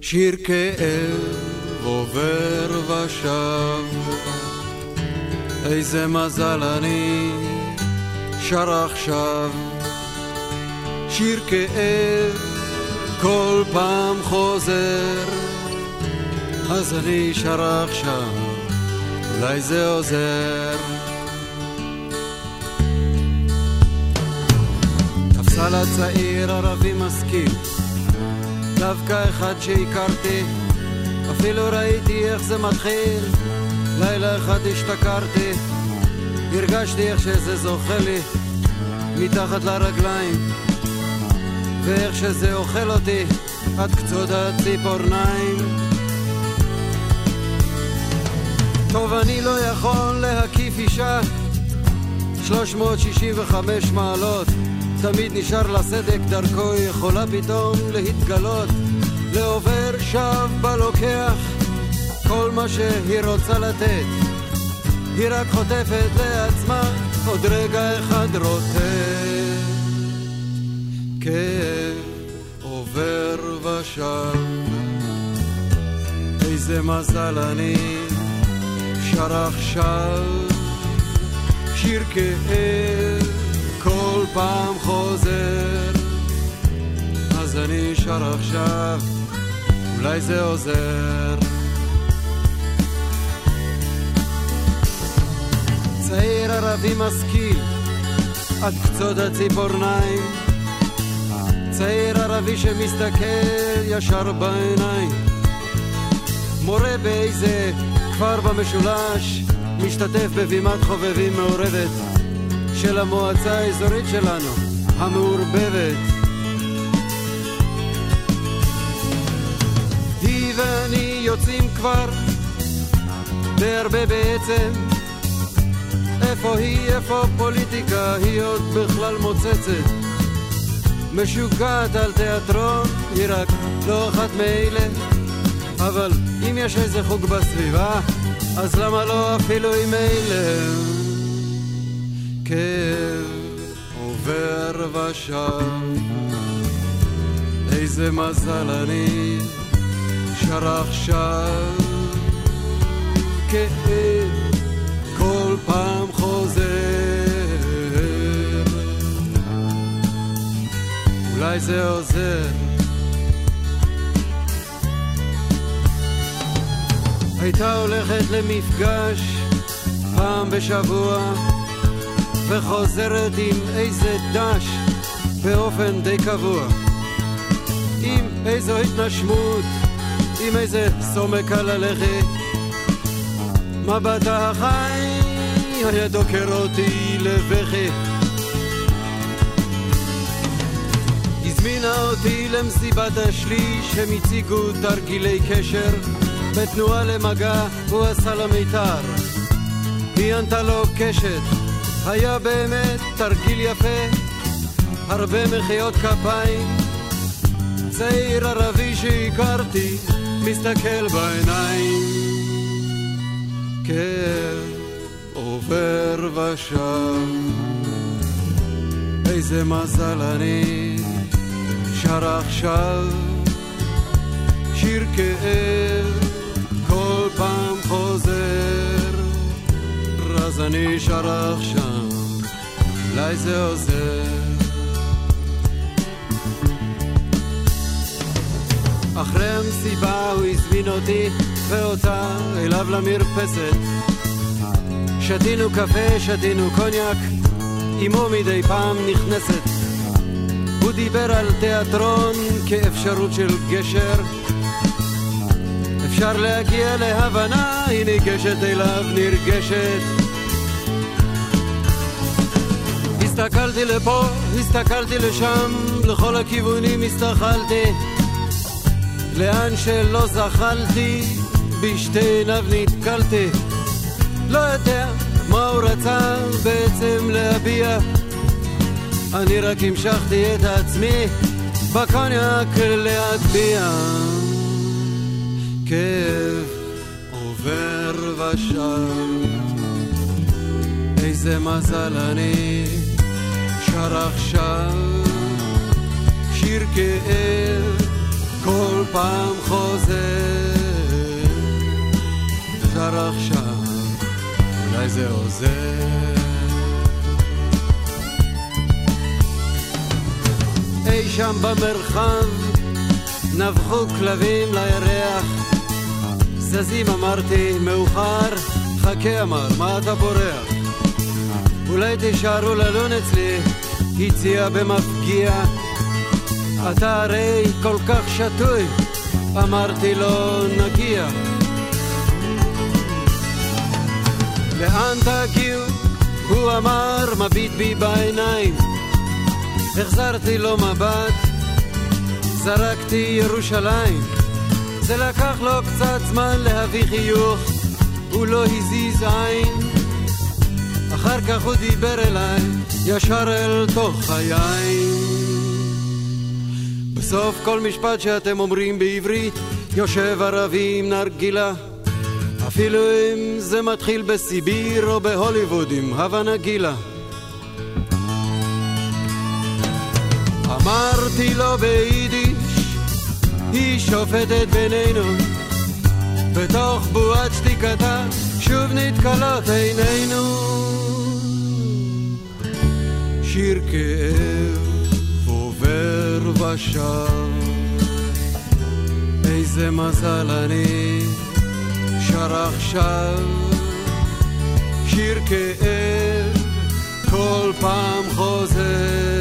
שיר כאב עובר ושב. איזה מזל אני שר עכשיו, שיר כאב כל פעם חוזר, אז אני שר עכשיו, אולי זה עוזר. תפסה לה צעיר ערבי משכיל, דווקא אחד שהכרתי, אפילו ראיתי איך זה מתחיל. לילה אחד השתכרתי, הרגשתי איך שזה זוכה לי מתחת לרגליים, ואיך שזה אוכל אותי עד קצות הציפורניים. טוב, אני לא יכול להקיף אישה. 365 מעלות, תמיד נשאר לה סדק, דרכו יכולה פתאום להתגלות, לעובר שב בלוקח כל מה שהיא רוצה לתת, היא רק חוטפת לעצמה עוד רגע אחד רוטט. כאב עובר ושב, איזה מזל אני שר עכשיו, שיר כאב כל פעם חוזר, אז אני שר עכשיו, אולי זה עוזר. צעיר ערבי משכיל עד קצות הציפורניים צעיר ערבי שמסתכל ישר בעיניים מורה באיזה כפר במשולש משתתף בבימת חובבים מעורבת של המועצה האזורית שלנו, המעורבבת. היא ואני יוצאים כבר די הרבה בעצם איפה היא, איפה פוליטיקה, היא עוד בכלל מוצצת. משוגעת על תיאטרון, היא רק לא אחת מאלה. אבל אם יש איזה חוג בסביבה, אז למה לא אפילו עם אלה? כאב עובר ושב, איזה מזל אני שר עכשיו. כאב כל פעם אולי זה עוזר. הייתה הולכת למפגש פעם בשבוע וחוזרת עם איזה דש באופן די קבוע. עם איזו התנשמות, עם איזה סומק על הלכת. מבט החי היה דוקר אותי לבכי הזמינה אותי למסיבת השליש הם הציגו תרגילי קשר בתנועה למגע הוא עשה לה מיתר. היא ענתה לו קשת היה באמת תרגיל יפה הרבה מחיאות כפיים. צעיר ערבי שהכרתי מסתכל בעיניים. כאב עובר ושב. איזה מזל אני שר עכשיו שיר כאב כל פעם חוזר אז אני שר עכשיו אולי זה עוזר אחרי המסיבה הוא הזמין אותי ואותה אליו למרפסת. שתינו קפה, שתינו קוניאק, אמו מדי פעם נכנסת. דיבר על תיאטרון כאפשרות של גשר. אפשר להגיע להבנה, היא ניגשת אליו נרגשת. הסתכלתי לפה, הסתכלתי לשם, לכל הכיוונים הסתכלתי. לאן שלא זחלתי, בשתי עיניו נתקלתי, לא יודע מה הוא רצה בעצם להביע. אני רק המשכתי את עצמי בקוניאק להטביע. כאב עובר ושב, איזה מזל אני שר עכשיו שיר כאב כל פעם חוזר. כבר עכשיו, אולי זה עוזר. אי שם במרחב נבחו כלבים לירח. זזים אמרתי מאוחר חכה אמר מה אתה בורח? אולי תישארו ללון אצלי הציע במפגיע. אתה הרי כל כך שטוי אמרתי לו נגיע. לאן תגיעו? הוא אמר מביט בי בעיניים החזרתי לו מבט, זרקתי ירושלים. זה לקח לו קצת זמן להביא חיוך, הוא לא הזיז עין. אחר כך הוא דיבר אליי, ישר אל תוך היין. בסוף כל משפט שאתם אומרים בעברית, יושב ערבי עם נרגילה. אפילו אם זה מתחיל בסיביר או בהוליווד עם הווה נגילה. אמרתי לו ביידיש, היא שופטת בינינו. בתוך בועת שתיקתה שוב נתקלות עינינו. שיר כאב עובר ושב, איזה מזל אני שר עכשיו. שיר כאב כל פעם חוזר.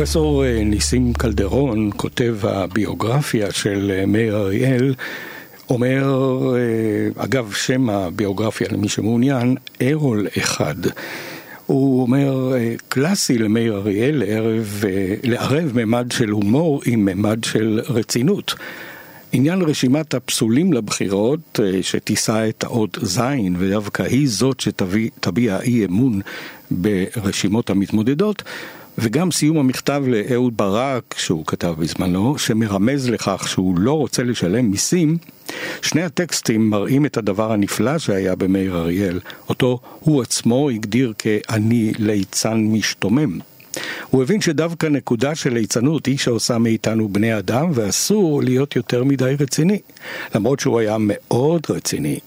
פרופסור אה, ניסים קלדרון, כותב הביוגרפיה של אה, מאיר אריאל, אומר, אה, אגב שם הביוגרפיה למי שמעוניין, ארול אחד. הוא אומר, קלאסי למאיר אריאל לערב, לערב ממד של הומור עם ממד של רצינות. עניין רשימת הפסולים לבחירות, שתישא את האות זין, ודווקא היא זאת שתביע אי אמון ברשימות המתמודדות, וגם סיום המכתב לאהוד ברק, שהוא כתב בזמנו, שמרמז לכך שהוא לא רוצה לשלם מיסים, שני הטקסטים מראים את הדבר הנפלא שהיה במאיר אריאל, אותו הוא עצמו הגדיר כ"אני ליצן משתומם". הוא הבין שדווקא נקודה של ליצנות היא שעושה מאיתנו בני אדם ואסור להיות יותר מדי רציני, למרות שהוא היה מאוד רציני.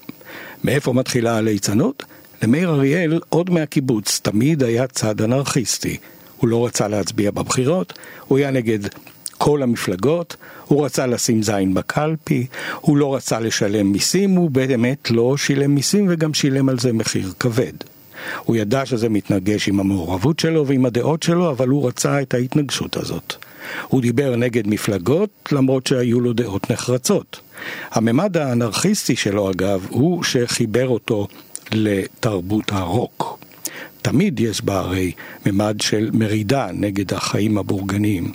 מאיפה מתחילה הליצנות? למאיר אריאל, עוד מהקיבוץ, תמיד היה צד אנרכיסטי. הוא לא רצה להצביע בבחירות, הוא היה נגד כל המפלגות, הוא רצה לשים זין בקלפי, הוא לא רצה לשלם מיסים, הוא באמת לא שילם מיסים וגם שילם על זה מחיר כבד. הוא ידע שזה מתנגש עם המעורבות שלו ועם הדעות שלו, אבל הוא רצה את ההתנגשות הזאת. הוא דיבר נגד מפלגות, למרות שהיו לו דעות נחרצות. הממד האנרכיסטי שלו, אגב, הוא שחיבר אותו לתרבות הרוק. תמיד יש בה הרי ממד של מרידה נגד החיים הבורגניים.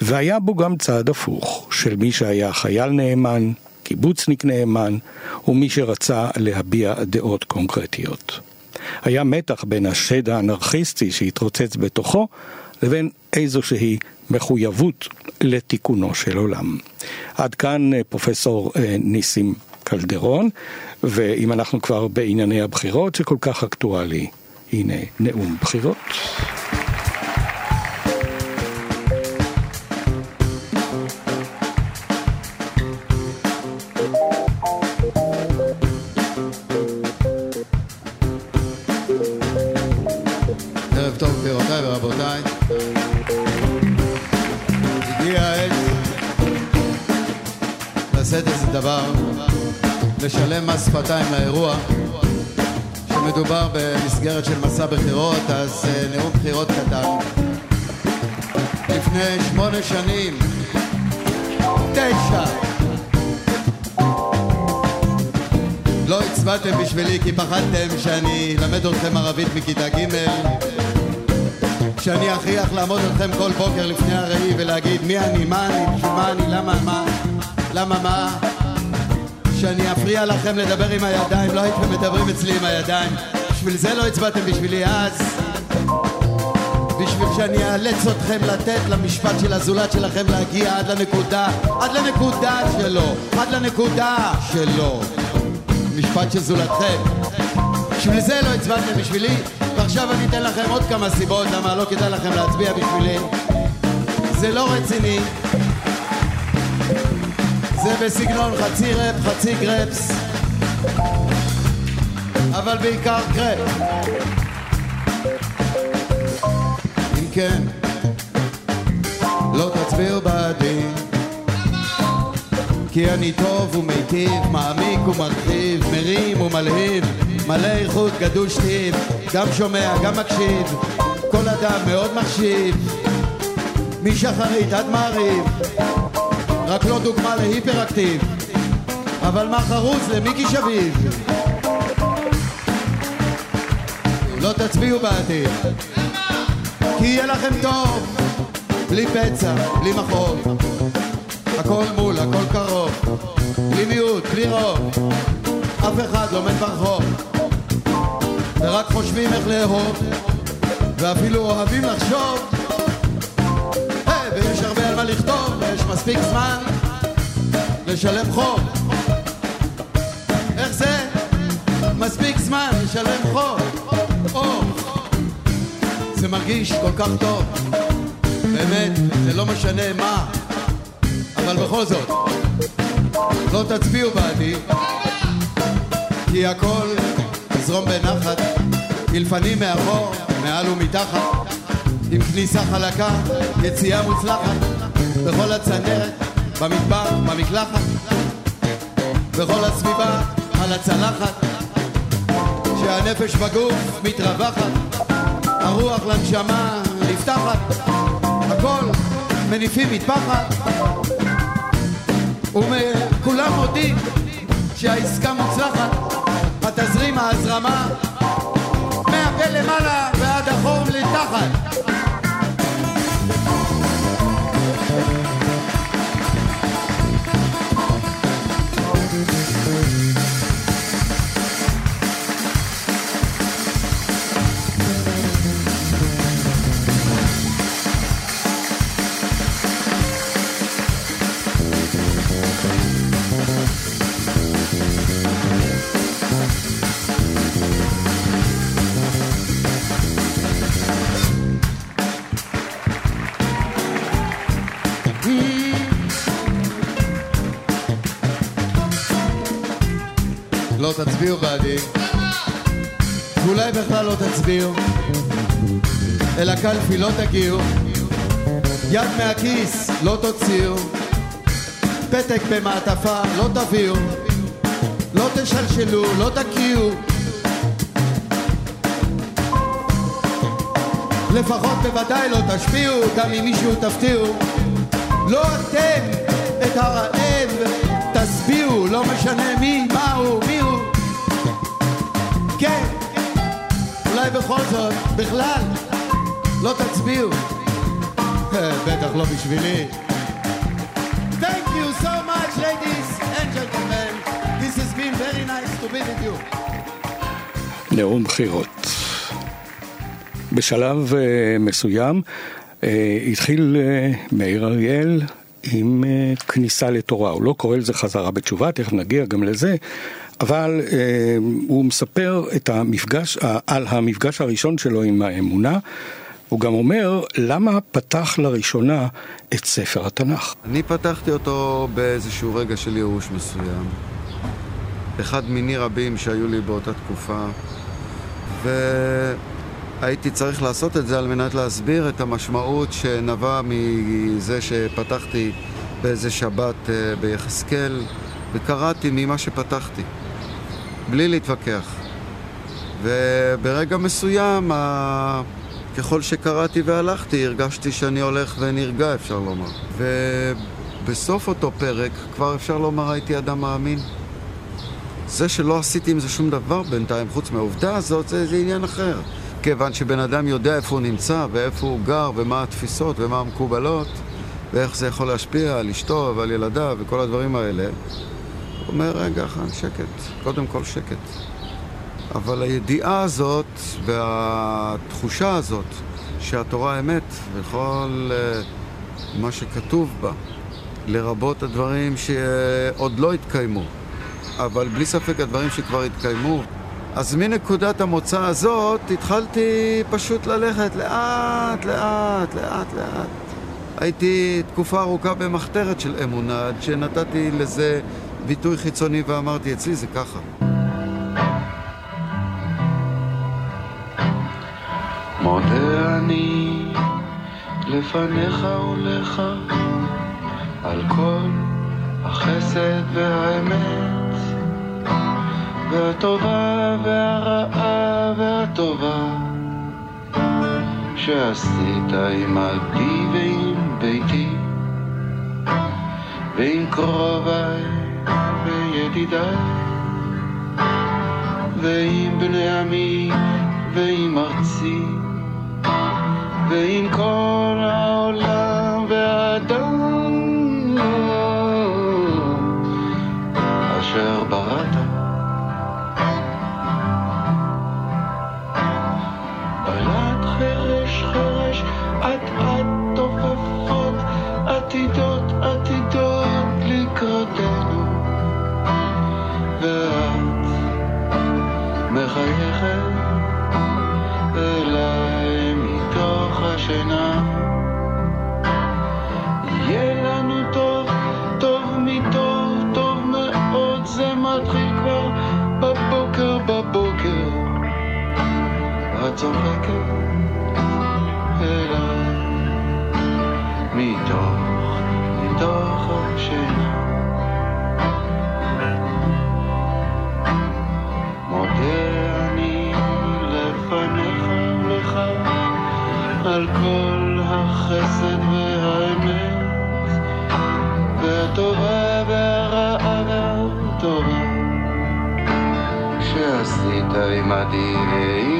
והיה בו גם צעד הפוך, של מי שהיה חייל נאמן, קיבוצניק נאמן, ומי שרצה להביע דעות קונקרטיות. היה מתח בין השד האנרכיסטי שהתרוצץ בתוכו, לבין איזושהי מחויבות לתיקונו של עולם. עד כאן אה, פרופסור אה, ניסים קלדרון, ואם אנחנו כבר בענייני הבחירות שכל כך אקטואלי, הנה נאום בחירות. דבר לשלם מס שפתיים לאירוע. שמדובר במסגרת של מסע בחירות אז uh, נאום בחירות קטן. לפני שמונה שנים תשע. לא הצבעתם בשבילי כי פחדתם שאני אלמד אתכם ערבית מכיתה ג' שאני אכריח לעמוד אתכם כל בוקר לפני הראי ולהגיד מי אני, מה אני, מה אני, למה מה, למה מה שאני אפריע לכם לדבר עם הידיים, לא הייתם מדברים אצלי עם הידיים. בשביל זה לא הצבעתם בשבילי אז. בשביל שאני אאלץ אתכם לתת למשפט של הזולת שלכם להגיע עד לנקודה, עד לנקודה שלו, עד לנקודה שלו. משפט של זולתכם. בשביל זה לא הצבעתם בשבילי, ועכשיו אני אתן לכם עוד כמה סיבות למה לא כדאי לכם להצביע בשבילי. זה לא רציני. זה בסגנון חצי רפ, חצי גרפס, אבל בעיקר קרפ. אם כן, לא תצביעו בעדי, כי אני טוב ומיטיב, מעמיק ומרחיב, מרים ומלהיב, מלא איכות, גדוש טיב, גם שומע, גם מקשיב, כל אדם מאוד מחשיב, משחרית עד מעריב. רק לא דוגמה להיפראקטיב. אבל מה חרוץ למיקי שביב? לא תצביעו בעתיד. כי יהיה לכם טוב. בלי פצע, בלי מחוב הכל מול, הכל קרוב. בלי מיעוט, בלי רוב. אף אחד לא מת ברחוב. ורק חושבים איך לאהוב. ואפילו אוהבים לחשוב לכתוב, ויש מספיק זמן לשלם חוב. איך זה? מספיק זמן לשלם חוב. או, זה מרגיש כל כך טוב. באמת, זה לא משנה מה, אבל בכל זאת, לא תצביעו בעדי, כי הכל יזרום בנחת, מלפנים מאחור, מעל ומתחת. עם כניסה חלקה, יציאה מוצלחת, בכל הצנרת, במדבר, במקלחת, בכל הסביבה, על הצלחת, שהנפש בגוף מתרווחת, הרוח לנשמה נפתחת, הכל מניפים מטפחת, וכולם מודים שהעסקה מוצלחת, התזרים, ההזרמה, מהפה למעלה ועד החור לתחת. תצביעו בעדי, ואולי בכלל לא תצביעו, אל הקלפי לא תגיעו, יד מהכיס לא תוציאו, פתק במעטפה לא תביאו, לא תשלשלו, לא תקיעו, לפחות בוודאי לא תשפיעו, גם אם מישהו תפתיעו, לא אתם את הרעב. תשביעו, לא משנה מי, מהו, מיהו כן, אולי בכל זאת, בכלל, לא תצביעו. בטח לא בשבילי. Thank you so much, ladies and gentlemen. This has been very nice to be with you. נאום בחירות. בשלב uh, מסוים uh, התחיל uh, מאיר אריאל עם uh, כניסה לתורה, הוא לא קורא לזה חזרה בתשובה, תכף נגיע גם לזה, אבל אה, הוא מספר את המפגש, על המפגש הראשון שלו עם האמונה. הוא גם אומר למה פתח לראשונה את ספר התנ"ך. אני פתחתי אותו באיזשהו רגע של ייאוש מסוים. אחד מיני רבים שהיו לי באותה תקופה, והייתי צריך לעשות את זה על מנת להסביר את המשמעות שנבע מזה שפתחתי באיזה שבת אה, ביחזקאל, וקראתי ממה שפתחתי. בלי להתווכח. וברגע מסוים, ככל שקראתי והלכתי, הרגשתי שאני הולך ונרגע, אפשר לומר. ובסוף אותו פרק, כבר אפשר לומר, הייתי אדם מאמין. זה שלא עשיתי עם זה שום דבר בינתיים, חוץ מהעובדה הזאת, זה, זה עניין אחר. כיוון שבן אדם יודע איפה הוא נמצא, ואיפה הוא גר, ומה התפיסות, ומה המקובלות, ואיך זה יכול להשפיע על אשתו ועל ילדיו וכל הדברים האלה. אומר, רגע אחד, שקט, קודם כל שקט. אבל הידיעה הזאת והתחושה הזאת שהתורה אמת וכל uh, מה שכתוב בה, לרבות הדברים שעוד לא התקיימו, אבל בלי ספק הדברים שכבר התקיימו. אז מנקודת המוצא הזאת התחלתי פשוט ללכת לאט, לאט, לאט, לאט. הייתי תקופה ארוכה במחתרת של אמונה, עד שנתתי לזה ביטוי חיצוני ואמרתי, אצלי זה ככה. מודה אני לפניך ולך על כל החסד והאמת והטובה והרעה והטובה שעשית עמדי ועם ביתי ועם קרוביי וידידיי ועם בני עמי ועם ארצי ועם כל העולם והאדם אשר בראת. בלט חרש חרש אט השינה. יהיה לנו טוב, טוב מטוב, טוב מאוד, זה מתחיל כבר בבוקר, בבוקר. את צוחקת אליי מתוך, מתוך השינה. כל החסד והאמת והטובה והרעה והטובה. שעשית עמדי ועם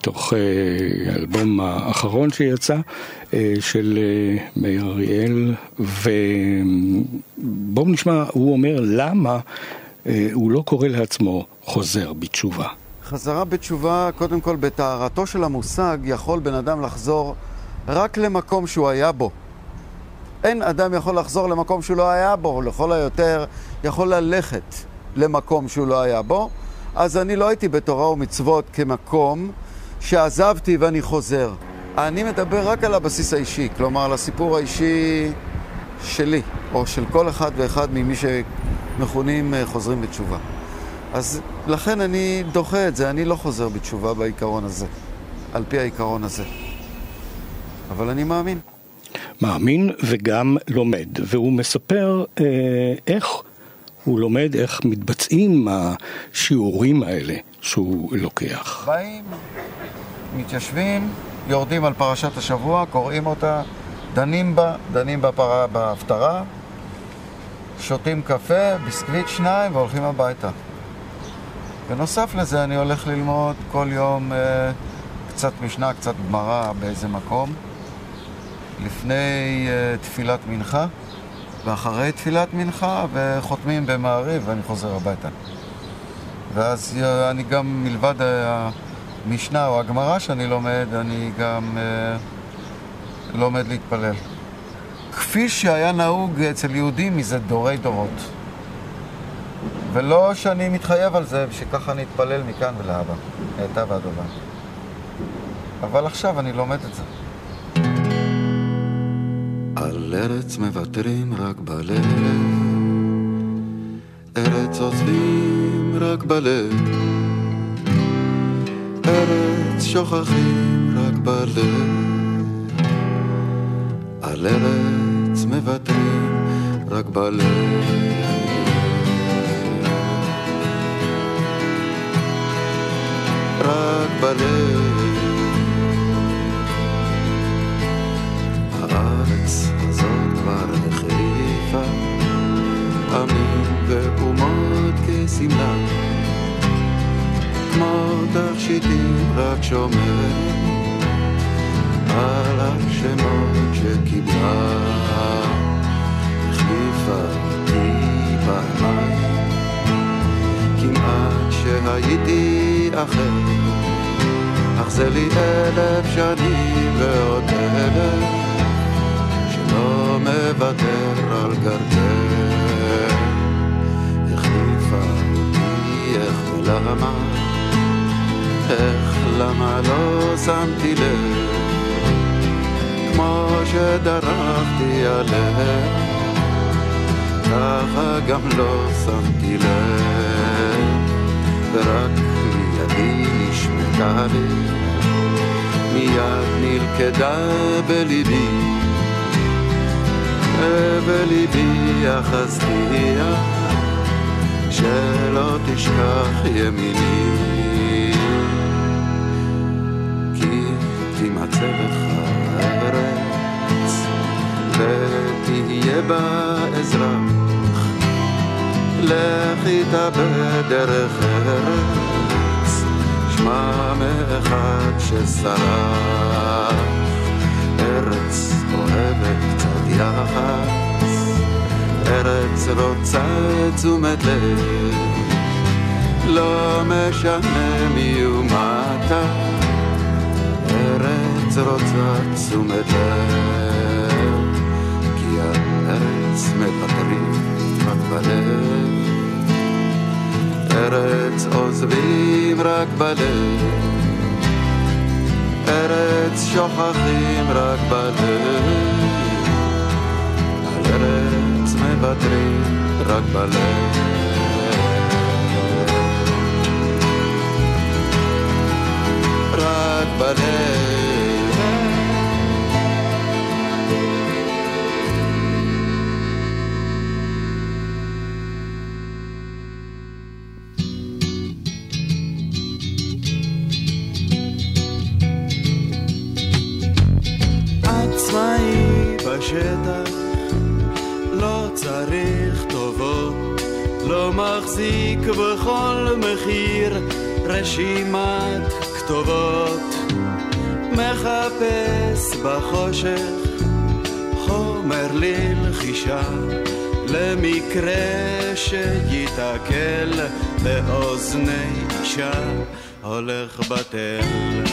מתוך אה, האלבום האחרון שיצא אה, של אה, מאיר אריאל, ובואו נשמע, הוא אומר למה הוא לא קורא לעצמו חוזר בתשובה. חזרה בתשובה, קודם כל בטהרתו של המושג, יכול בן אדם לחזור רק למקום שהוא היה בו. אין אדם יכול לחזור למקום שהוא לא היה בו, לכל היותר יכול ללכת למקום שהוא לא היה בו, אז אני לא הייתי בתורה ומצוות כמקום שעזבתי ואני חוזר. אני מדבר רק על הבסיס האישי, כלומר על הסיפור האישי שלי, או של כל אחד ואחד ממי שמכונים אה, חוזרים בתשובה. אז לכן אני דוחה את זה, אני לא חוזר בתשובה בעיקרון הזה, על פי העיקרון הזה. אבל אני מאמין. מאמין וגם לומד, והוא מספר אה, איך הוא לומד, איך מתבצעים השיעורים האלה שהוא לוקח. באים, מתיישבים, יורדים על פרשת השבוע, קוראים אותה, דנים בה, דנים בפר... בהפטרה, שותים קפה, ביסקוויט שניים והולכים הביתה. בנוסף לזה אני הולך ללמוד כל יום אה, קצת משנה, קצת גמרא באיזה מקום, לפני אה, תפילת מנחה ואחרי תפילת מנחה וחותמים במעריב ואני חוזר הביתה. ואז אה, אני גם, מלבד המשנה או הגמרא שאני לומד, אני גם אה, לומד להתפלל. כפי שהיה נהוג אצל יהודים מזה דורי דורות. ולא שאני מתחייב על זה, שככה אני אתפלל מכאן ולהבא, מעתה ועד עולם. אבל עכשיו אני לומד את זה. על ארץ מוותרים רק בלב, ארץ עוזבים רק בלב, ארץ שוכחים רק בלב, על ארץ מוותרים רק בלב. רק בלב. הארץ הזאת כבר החליפה עמים ואומות כשמלה כמו תכשיטים רק שומרת על השמות שקיבלה. החליפה אותי פעמיים כמעט שהייתי אחר. אך זה לי אלף שנים ועוד אלף שלא מוותר על גרגר. החליפה אותי איך ולמה איך למה לא שמתי לב? כמו שדרכתי עליה ככה גם לא שמתי לב. ורק מידי נשמתה לי מיד נלכדה בליבי. ובליבי אחזתיה שלא תשכח ימיני תימצא לך ארץ ותהיה בה אזרח לך איתה בדרך ארץ שמע מאחד שסרח ארץ אוהבת קצת יחס ארץ רוצה תשומת לב. לא משנה מי ומטה ארץ רוצה תשומת לב כי על ארץ מוותרים רק בלב. ארץ עוזבים רק בלב ארץ שוכחים רק בלב. על ארץ מוותרים רק בלב. רק בלב מחזיק בכל מחיר רשימת כתובות, מחפש בחושך חומר ללחישה, למקרה שייתקל באוזני אישה, הולך בתל.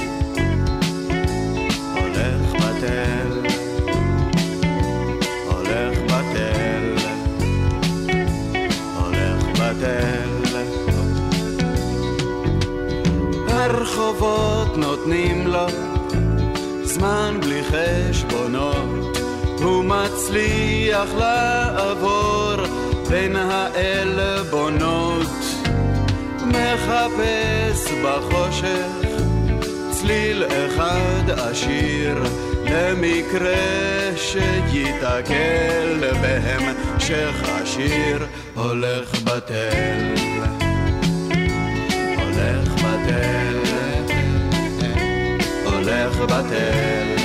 ברחובות נותנים לו זמן בלי חשבונות הוא מצליח לעבור בין העלבונות. מחפש בחושך צליל אחד עשיר למקרה שיתקל בהמשך השיר הולך בתל הולך בתל. הולך בטל,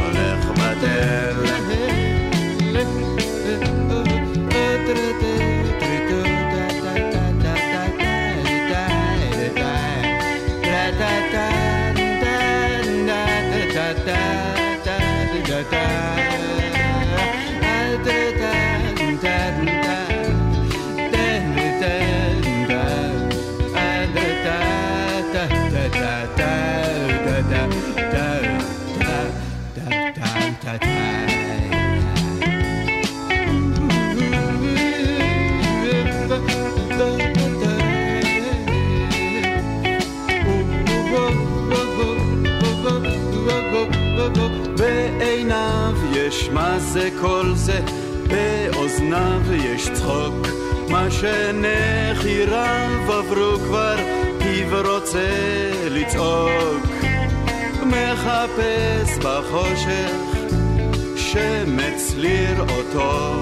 הולך בטל. יש מה זה כל זה, באוזניו יש צחוק. מה שנחיריו עברו כבר, פיו רוצה לצעוק. מחפש בחושך שמצליר אותו,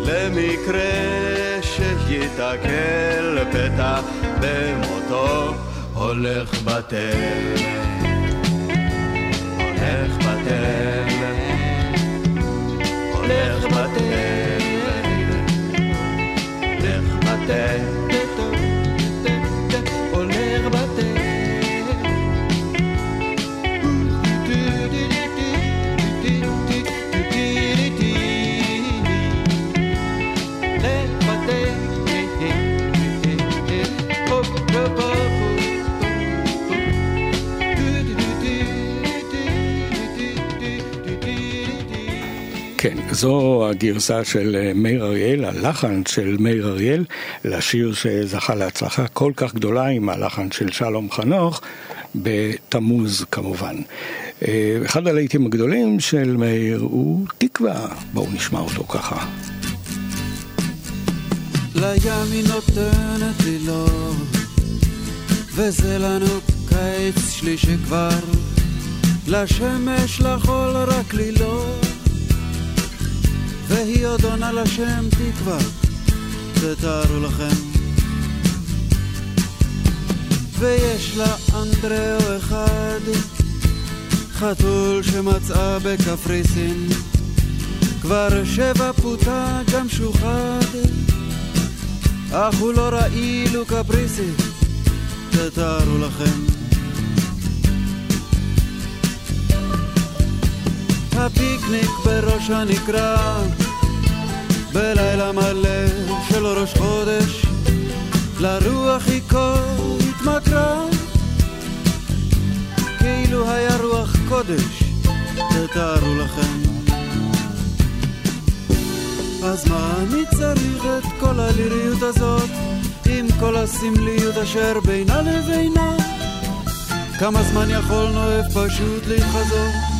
למקרה שיתקל פתע במותו, הולך בטל. הולך זו הגרסה של אה, מאיר אריאל, הלחן של מאיר אריאל, לשיר שזכה להצלחה כל כך גדולה עם הלחן של שלום חנוך, בתמוז כמובן. אה, אחד הלהיטים הגדולים של מאיר הוא תקווה, בואו נשמע אותו ככה. לים היא נותנת לי לא, וזה לנו קיץ שלישי כבר, לשמש לחול רק לי לא. והיא עוד עונה לשם תקווה, תתארו לכם. ויש לה אנדריאו אחד, חתול שמצאה בקפריסין, כבר שבע פוטה גם שוחד, אך הוא לא רעיל וקפריסי, תתארו לכם. הפיקניק בראש הנקרה. בלילה מלא של ראש חודש לרוח היא כה התמכרה. כאילו היה רוח קודש תתארו לכם. אז מה אני צריך את כל הליריות הזאת עם כל הסמליות אשר בינה לבינה? כמה זמן יכול נואף פשוט להתחזות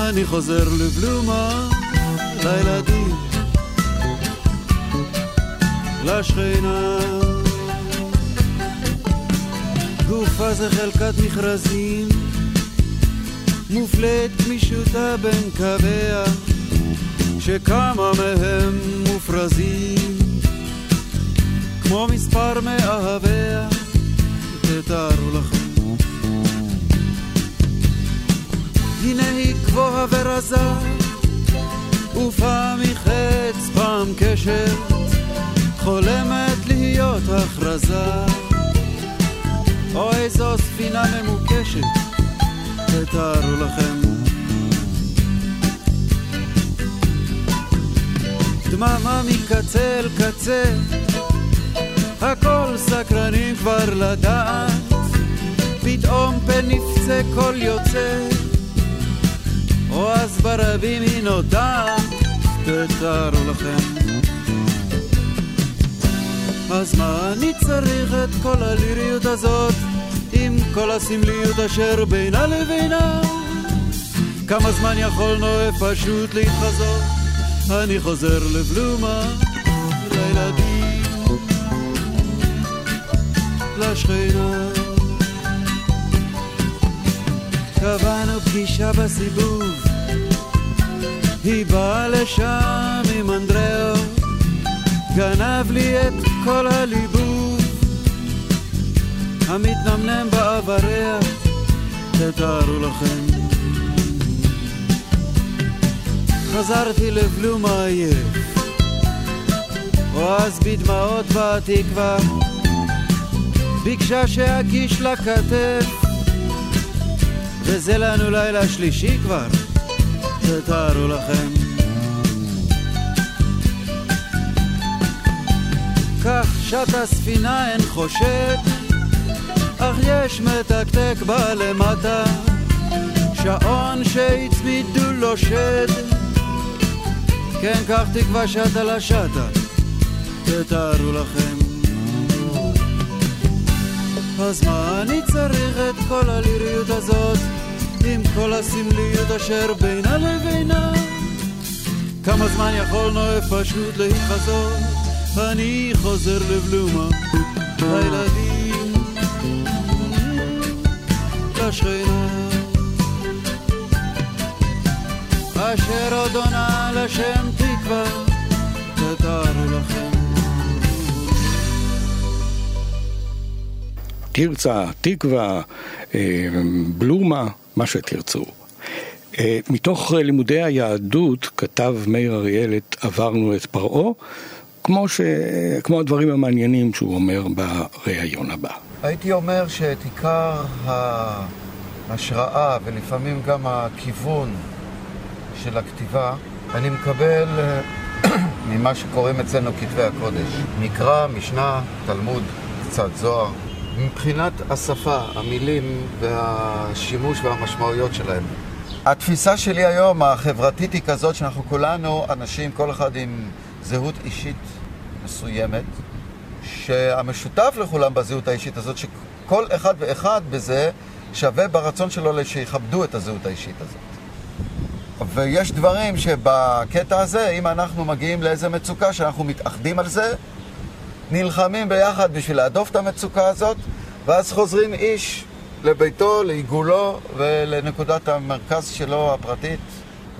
אני חוזר לבלומה, לילדים, לשכנה. גופה זה חלקת מכרזים, מופלית גמישותה בין קוויה, שכמה מהם מופרזים, כמו מספר מאהביה, תתארו לכם. הנה היא גבוהה ורזה, ופעם היא חץ, פעם קשר, חולמת להיות הכרזה. או איזו ספינה ממוקשת, תתארו לכם. דממה מקצה אל קצה, הכל סקרנים כבר לדעת, פתאום פן נפצה קול יוצא. או אז ברבים היא נודעת, תתארו לכם. אז מה אני צריך את כל הליריות הזאת, עם כל הסמליות אשר בינה לבינה? כמה זמן יכולנו פשוט להתחזות? אני חוזר לבלומה, לילדים, לשכנה. קבענו פגישה בסיבוב, היא באה לשם עם אנדריאו, גנב לי את כל הליבוב, המתנמנם באבריח, תתארו לכם. חזרתי לבלומה עייף, או אז בדמעות בתקווה, ביקשה שאגיש לה כתף, וזה לנו לילה שלישי כבר, תתארו לכם. כך שט הספינה אין חושד, אך יש מתקתק בה למטה, שעון שהצמידו לו שד. כן, כך תקווה שטה לשטה, תתארו לכם. אז מה אני צריך את כל הליריות הזאת, עם כל הסמליות אשר בינה לבינה? כמה זמן יכולנו פשוט להתחזות, אני חוזר לבלומה, לילדים, לשכנה. אשר עוד עונה לשם תקווה, תתארו לכם. תרצה, תקווה, אה, בלומה, מה שתרצו. אה, מתוך לימודי היהדות כתב מאיר אריאל את עברנו את פרעה, כמו, ש... כמו הדברים המעניינים שהוא אומר בריאיון הבא. הייתי אומר שאת עיקר ההשראה ולפעמים גם הכיוון של הכתיבה, אני מקבל אה, ממה שקוראים אצלנו כתבי הקודש. מקרא, משנה, תלמוד, קצת זוהר. מבחינת השפה, המילים והשימוש והמשמעויות שלהם. התפיסה שלי היום, החברתית, היא כזאת שאנחנו כולנו אנשים, כל אחד עם זהות אישית מסוימת, שהמשותף לכולם בזהות האישית הזאת, שכל אחד ואחד בזה שווה ברצון שלו שיכבדו את הזהות האישית הזאת. ויש דברים שבקטע הזה, אם אנחנו מגיעים לאיזה מצוקה שאנחנו מתאחדים על זה, נלחמים ביחד בשביל להדוף את המצוקה הזאת, ואז חוזרים איש לביתו, לעיגולו ולנקודת המרכז שלו הפרטית,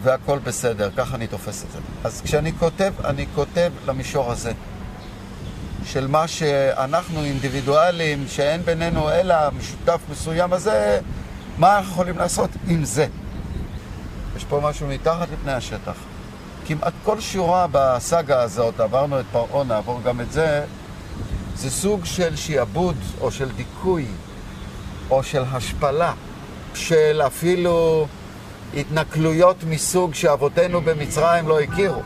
והכל בסדר. ככה אני תופס את זה. אז כשאני כותב, אני כותב למישור הזה. של מה שאנחנו אינדיבידואלים, שאין בינינו אלא משותף מסוים הזה, מה אנחנו יכולים לעשות עם זה? יש פה משהו מתחת לפני השטח. כמעט כל שורה בסאגה הזאת, עברנו את פרעה, נעבור גם את זה, זה סוג של שיעבוד או של דיכוי או של השפלה, של אפילו התנכלויות מסוג שאבותינו במצרים לא הכירו,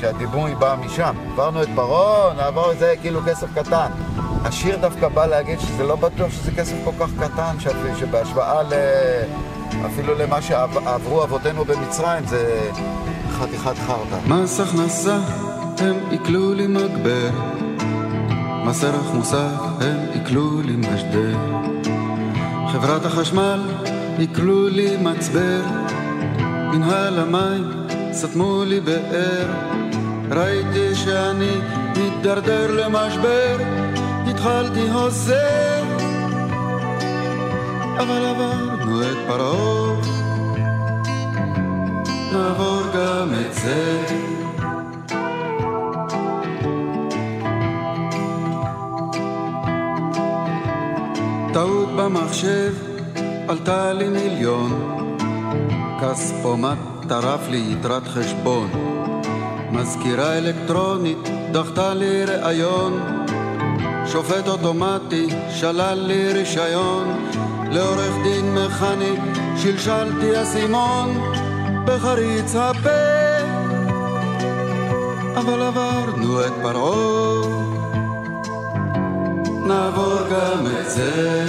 שהדימוי בא משם. עברנו את פרעה, נעבור את זה כאילו כסף קטן. השיר דווקא בא להגיד שזה לא בטוח שזה כסף כל כך קטן, שבהשוואה ל... אפילו למה שעברו אבותינו במצרים זה חתיכת חרטא. מס הכנסה הם עיכלו לי מגבר, מס ערך מוסף הם עיכלו לי משדר, חברת החשמל עיכלו לי מצבר, מנהל המים סתמו לי באר, ראיתי שאני מתדרדר למשבר, התחלתי הוזר, אבל עבר עברנו את פרעה, נעבור גם את זה. טעות במחשב עלתה לי מיליון, כספומט טרף לי יתרת חשבון, מזכירה אלקטרונית דחתה לי ראיון, שופט אוטומטי שלל לי רישיון, לעורך דין מכני שלשלתי אסימון בחריץ הפה. אבל עברנו את פרעה. נעבור גם את זה.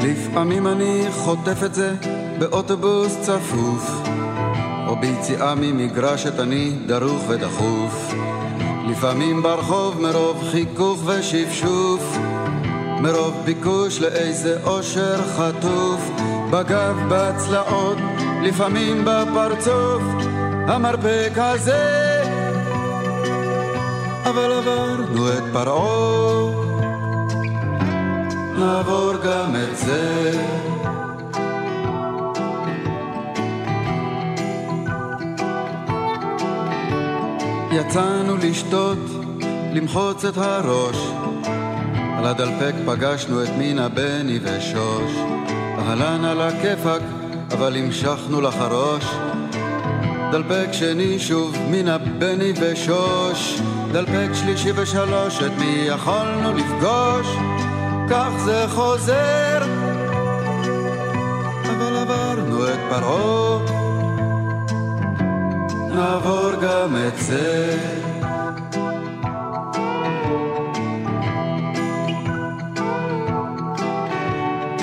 לפעמים אני חוטף את זה באוטובוס צפוף או ביציאה ממגרשת אני דרוך ודחוף. לפעמים ברחוב מרוב חיכוך ושפשוף מרוב ביקוש לאיזה אושר חטוף, בגב, בצלעות, לפעמים בפרצוף, המרפק הזה. אבל עברנו את פרעה, נעבור גם את זה. יצאנו לשתות, למחוץ את הראש. על הדלפק פגשנו את מינה, בני ושוש. אהלן על הכיפאק, אבל המשכנו לחרוש. דלפק שני שוב, מינה, בני ושוש. דלפק שלישי ושלוש, את מי יכולנו לפגוש? כך זה חוזר. אבל עברנו את פרעה, נעבור גם את זה.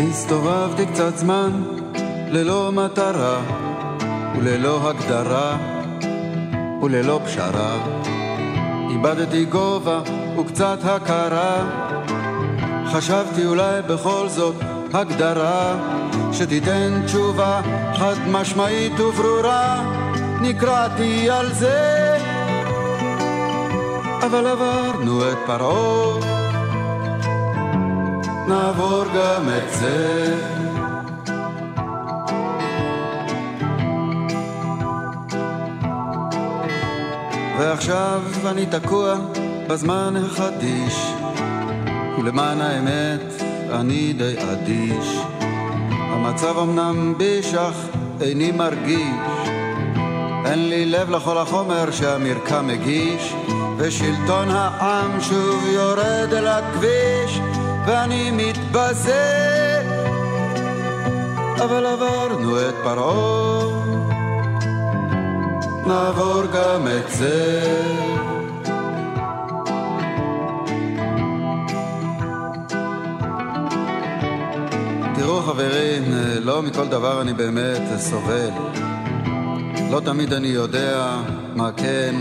הסתובבתי קצת זמן ללא מטרה וללא הגדרה וללא פשרה. איבדתי גובה וקצת הכרה. חשבתי אולי בכל זאת הגדרה שתיתן תשובה חד משמעית וברורה. נקרעתי על זה, אבל עברנו את פרעה. נעבור גם את זה. ועכשיו אני תקוע בזמן החדיש, ולמען האמת אני די אדיש. המצב אמנם ביש אך איני מרגיש, אין לי לב לכל החומר שהמרקם מגיש, ושלטון העם שוב יורד אל הכביש, ואני מתבזה. אבל עברנו את פרעה, נעבור גם את זה. תראו חברים, לא מכל דבר אני באמת סובל. לא תמיד אני יודע מה כן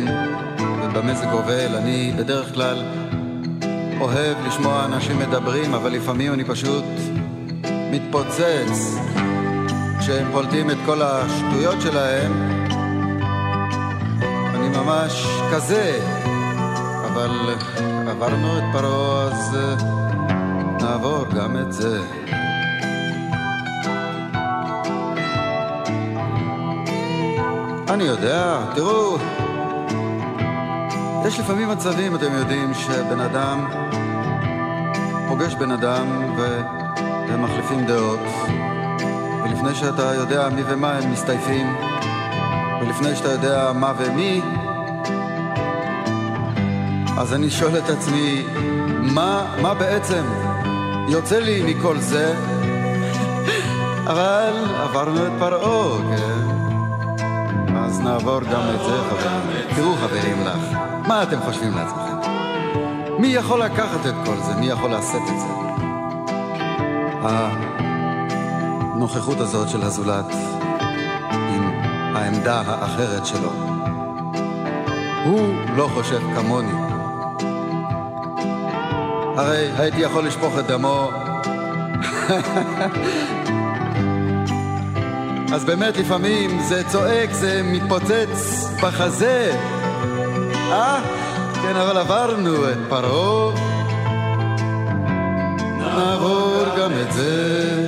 ובמה זה גובל. אני בדרך כלל אוהב לשמוע אנשים מדברים, אבל לפעמים אני פשוט מתפוצץ כשהם פולטים את כל השטויות שלהם. אני ממש כזה, אבל עברנו את פרעה, אז נעבור גם את זה. אני יודע, תראו, יש לפעמים מצבים, אתם יודעים, שבן אדם פוגש בן אדם. והם מחליפים דעות, ולפני שאתה יודע מי ומה הם מסתייפים, ולפני שאתה יודע מה ומי, אז אני שואל את עצמי, מה, מה בעצם יוצא לי מכל זה? אבל עברנו את פרעה, כן? אז נעבור גם את זה, חברים. תראו, חברים לך, מה אתם חושבים לעצמכם? מי יכול לקחת את כל זה? מי יכול לשאת את זה? הנוכחות הזאת של הזולת עם העמדה האחרת שלו. הוא לא חושב כמוני. הרי הייתי יכול לשפוך את דמו אז באמת לפעמים זה צועק, זה מתפוצץ בחזה. אה? כן, אבל עברנו את פרעה. נעבור גם את זה.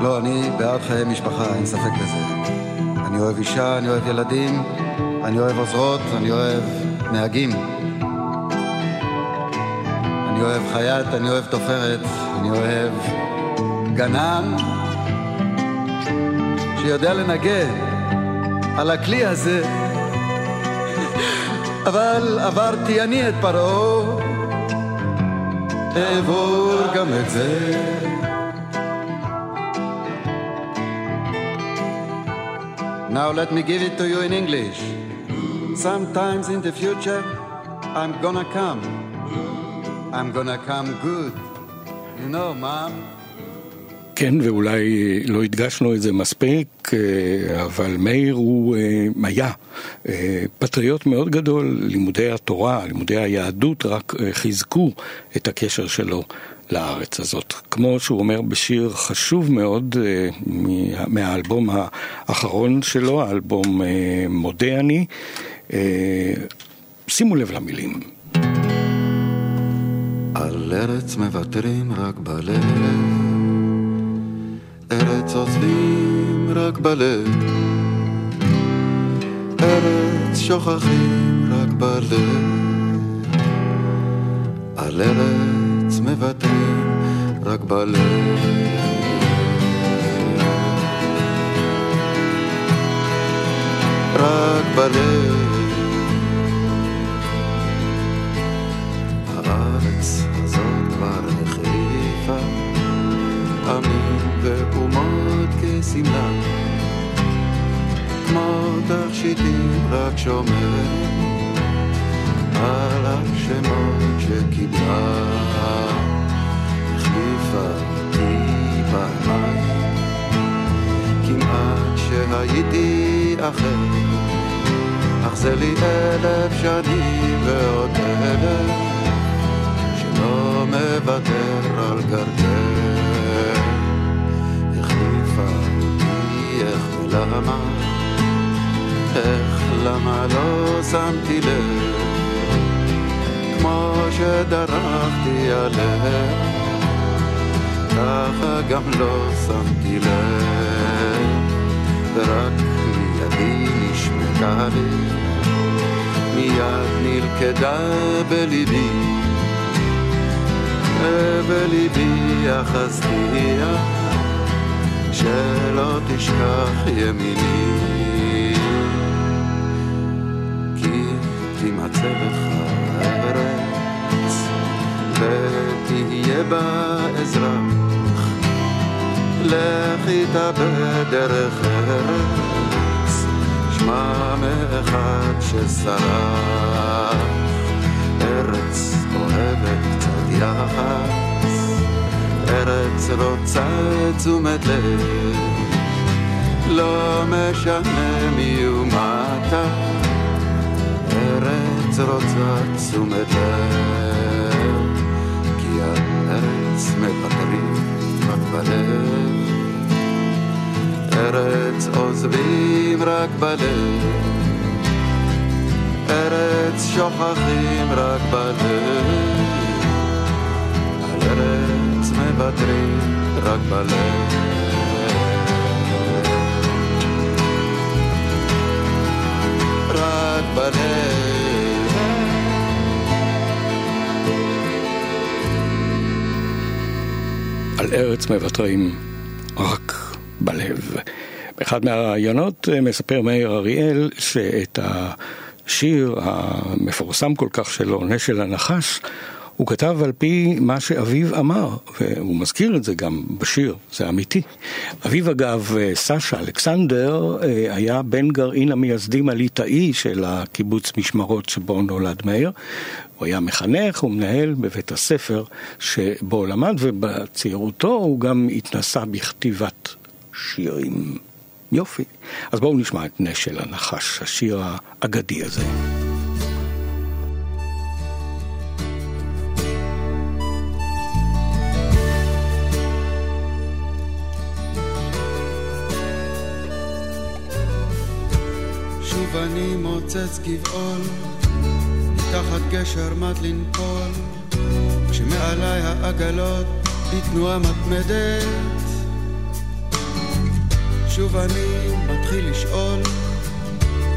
לא, אני בעד חיי משפחה, אין ספק בזה. אני אוהב אישה, אני אוהב ילדים, אני אוהב עוזרות, אני אוהב נהגים. אני אוהב חייט, אני אוהב תופרת, אני אוהב גנן שיודע לנגן על הכלי הזה. אבל עברתי אני את פרעה, אעבור גם את זה. Now let me give it to you in English. Sometimes in the future, I'm gonna come. I'm gonna come good. You know, Mom, כן, ואולי לא הדגשנו את זה מספיק, אה, אבל מאיר הוא אה, היה אה, פטריוט מאוד גדול, לימודי התורה, לימודי היהדות רק חיזקו את הקשר שלו לארץ הזאת. כמו שהוא אומר בשיר חשוב מאוד מהאלבום האחרון שלו, האלבום מודה אני, שימו לב למילים. על ארץ מוותרים רק בלב ארץ עוזבים רק בלב, ארץ שוכחים רק בלב, על ארץ מוותרים רק בלב. רק בלב תכשיטים רק שומרת על השמות שקיבלה. החליפה אותי פעמיים כמעט שהייתי אחר. אך זה לי אלף שנים ועוד אלף שלא מוותר על גרגר למה, איך למה לא שמתי לב, כמו שדרכתי עליה, ככה גם לא שמתי לב, ורק מידי נשמקה לי, מיד נלכדה בליבי, ובליבי אחזתיה. שלא תשכח ימיני לך ארץ ותהיה בה אזרח לך איתה בדרך ארץ שמע מאחד ששרף ארץ אוהבת קצת יחד ארץ רוצה תשומת לב, לא משנה מי ומטה, ארץ רוצה תשומת לב, כי הארץ מוותרים רק בלב, ארץ עוזבים רק בלב, ארץ שוכחים רק בלב, על ארץ מוותרים רק בלב. רק בלב. על ארץ מוותרים רק בלב. באחד מהראיונות אה, מספר מאיר אריאל שאת השיר המפורסם כל כך שלו, נשל הנחש, הוא כתב על פי מה שאביו אמר, והוא מזכיר את זה גם בשיר, זה אמיתי. אביו אגב, סשה אלכסנדר, היה בן גרעין המייסדים הליטאי של הקיבוץ משמרות שבו נולד מאיר. הוא היה מחנך ומנהל בבית הספר שבו למד, ובצעירותו הוא גם התנסה בכתיבת שירים. יופי. אז בואו נשמע את נשל הנחש, השיר האגדי הזה. ואני מוצץ גבעול, מתחת גשר מד לנפול, כשמעליי העגלות בתנועה מתמדת. שוב אני מתחיל לשאול,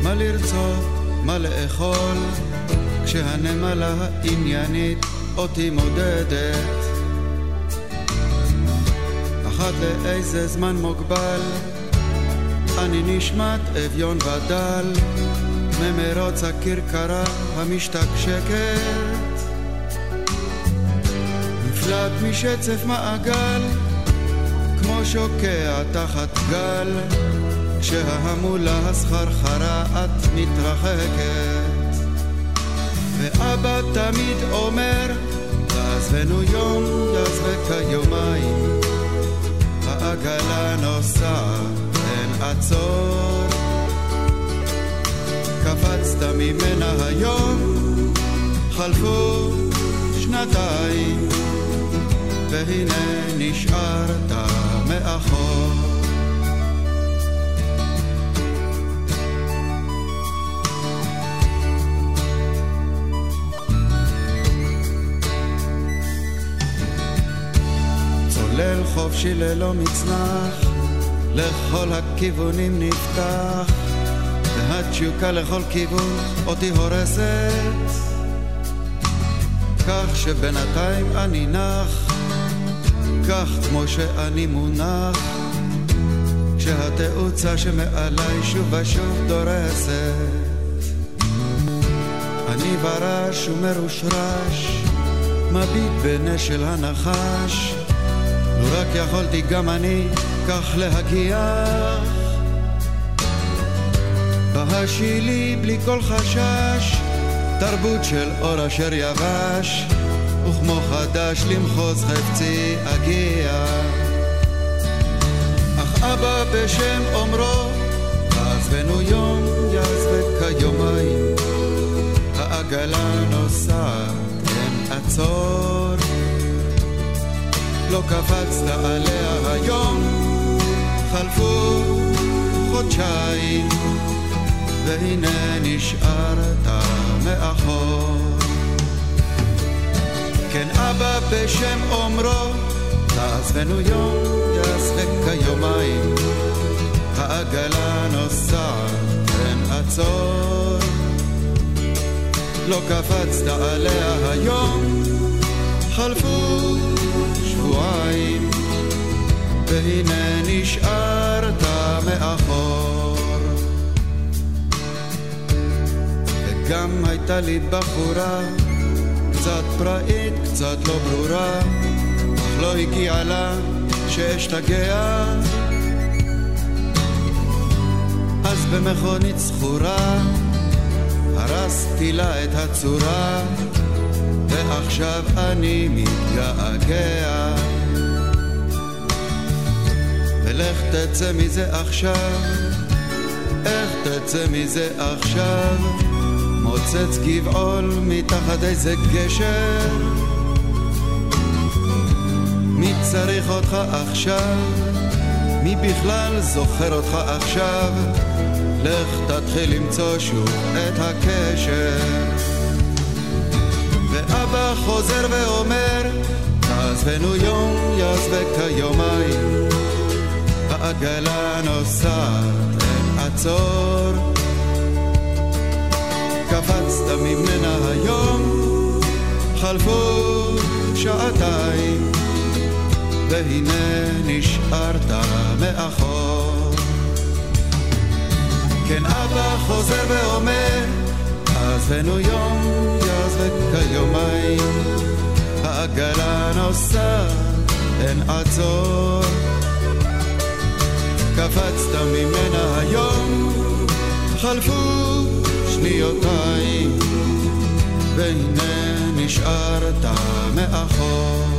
מה לרצות, מה לאכול, כשהנמלה העניינית אותי מודדת. אחת לאיזה זמן מוגבל, אני נשמט אביון ודל ממרוץ הכרכרה המשתקשקת נפלט משצף מעגל כמו שוקע תחת גל. כשההמולה הסחרחרה את מתרחקת. ואבא תמיד אומר תעזבנו יום, יעזבק יומיים העגלה נוסעת, אין עצור. קפצת ממנה היום, חלפו שנתיים, והנה נשארת מאחור. צולל חופשי ללא מצנח, לכל הכיוונים נפתח, והתשוקה לכל כיוון אותי הורסת, כך שבינתיים אני נח, כך כמו שאני מונח, כשהתאוצה שמעליי שוב ושוב דורסת. אני ברש ומרושרש, מביט בנשל הנחש, לו רק יכולתי גם אני כך להגיח. בהשילי בלי כל חשש, תרבות של אור אשר יבש, וכמו חדש למחוז חפצי אגיע. אך אבא בשם אומרו, עזבנו יום יעזבק כיומיים, העגלה נוסעת, אין עצור. לא קפצת עליה היום, חלפו חודשיים, והנה נשארת מאחור. כן אבא בשם אומרו, תעזבנו יום, יעזבק כיומיים, העגלה נוסעת, אין עצור. לא קפצת עליה היום, חלפו שבועיים, והנה נשארת מאחור. וגם הייתה לי בחורה, קצת פראית, קצת לא ברורה, אך לא הגיעה לה שאשתגע. אז במכונית זכורה, הרסתי לה את הצורה, ועכשיו אני מתגעגע. ולך תצא מזה עכשיו, איך תצא מזה עכשיו? מוצץ גבעול מתחת איזה גשר. מי צריך אותך עכשיו? מי בכלל זוכר אותך עכשיו? לך תתחיל למצוא שוב את הקשר. ואבא חוזר ואומר, תעזבנו יום, יעזבק היומיים. העגלה נוסעת, אין עצור. קפצת ממנה היום, חלפו שעתיים, והנה נשארת מאחור. כן אבא חוזר ואומר, עזבנו יום, יעזבק כיומיים, העגלה נוסעת, אין עצור. קפצת ממנה היום, חלפו שניותיים, והנה נשארת מאחור.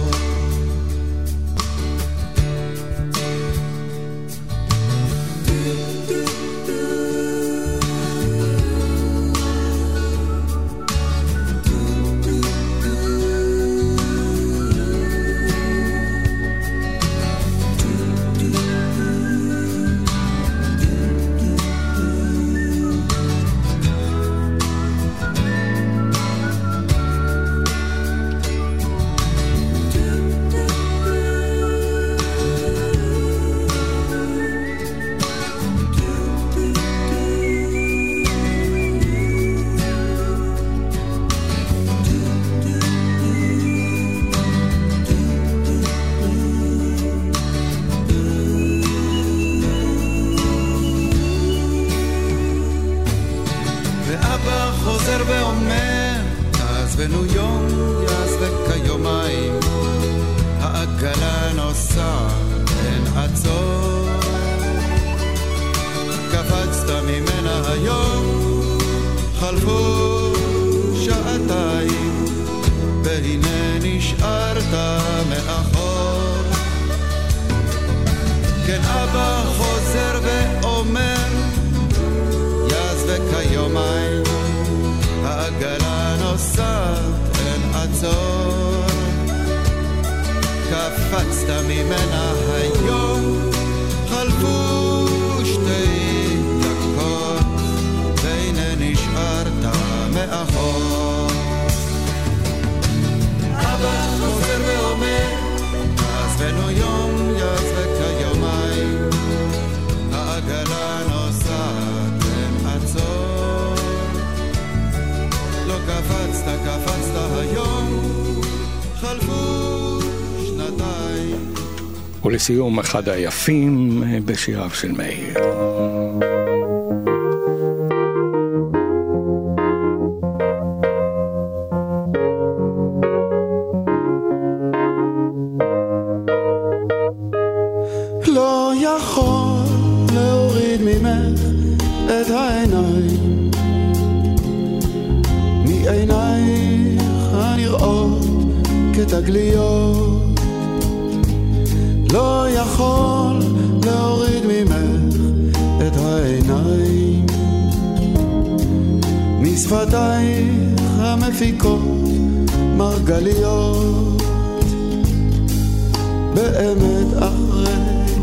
ולסיום, אחד היפים אה, בשיריו של מאיר. משפתייך המפיקות מרגליות. באמת אחרי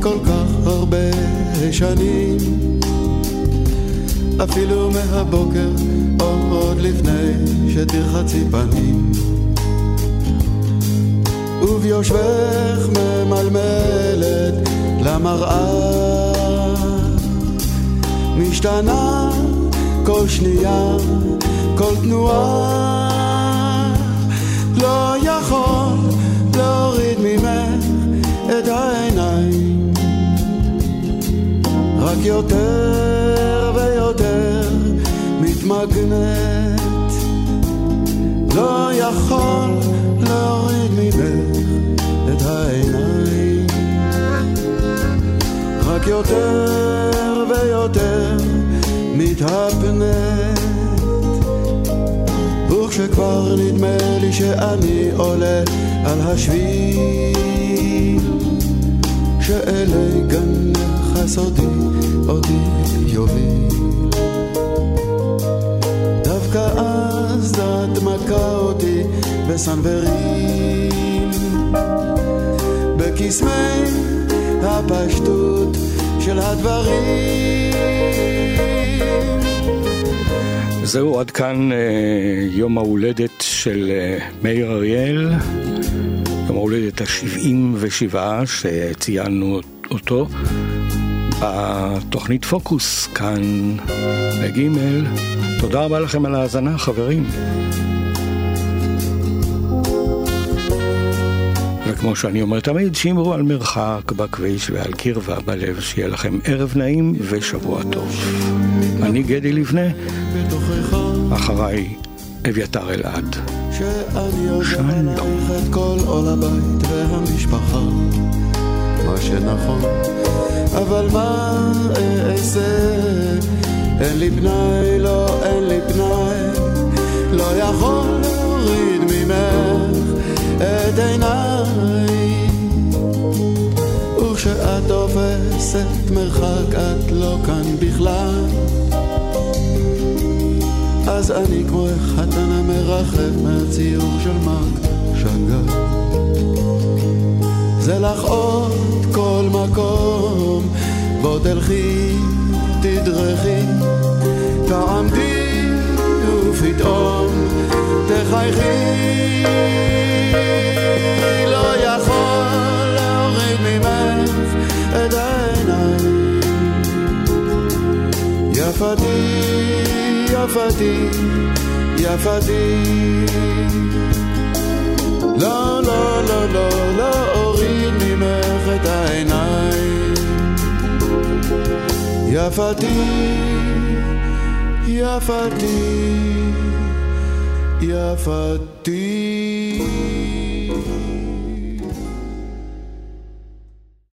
כל כך הרבה שנים אפילו מהבוקר או עוד לפני שתרחצי פנים. וביושבך ממלמלת למראה. משתנה כל שנייה, כל תנועה. לא יכול להוריד ממך את העיניים. רק יותר ויותר מתמגנת. לא יכול להוריד ממך את העיניים. רק יותר ויותר מתהפנת וכשכבר נדמה לי שאני עולה על השביל. שאלי גנך הסודי אותי יוביל. דווקא אז את מכה אותי בסנוורים בקסמי הפשטות של הדברים זהו עד כאן אה, יום ההולדת של אה, מאיר אריאל, יום ההולדת ה-77 שציינו אותו בתוכנית פוקוס כאן בגימל. תודה רבה לכם על ההאזנה חברים. וכמו שאני אומר תמיד, שמרו על מרחק בכביש ועל קרבה בלב, שיהיה לכם ערב נעים ושבוע טוב. אני גדי לבנה, אחריי אביתר אלעד. שאני עוזר עלייך את כל עול הבית והמשפחה. מה שנכון אבל מה אעשה אין לי פנאי, לא אין לי פנאי לא יכול להוריד ממך את עיניי. וכשאת תופסת מרחק את לא כאן בכלל. אז אני כמו החתן המרחב מהציור של מרק שגר. זה לך עוד כל מקום, בוא תלכי, תדרכי, תעמדי ופתאום תחייכי. לא יכול להוריד ממך את העיניים. יפתי יפתי, יפתי. לא, לא, לא, לא, לא אוריד ממך את העיניים. יפתי, יפתי, יפתי.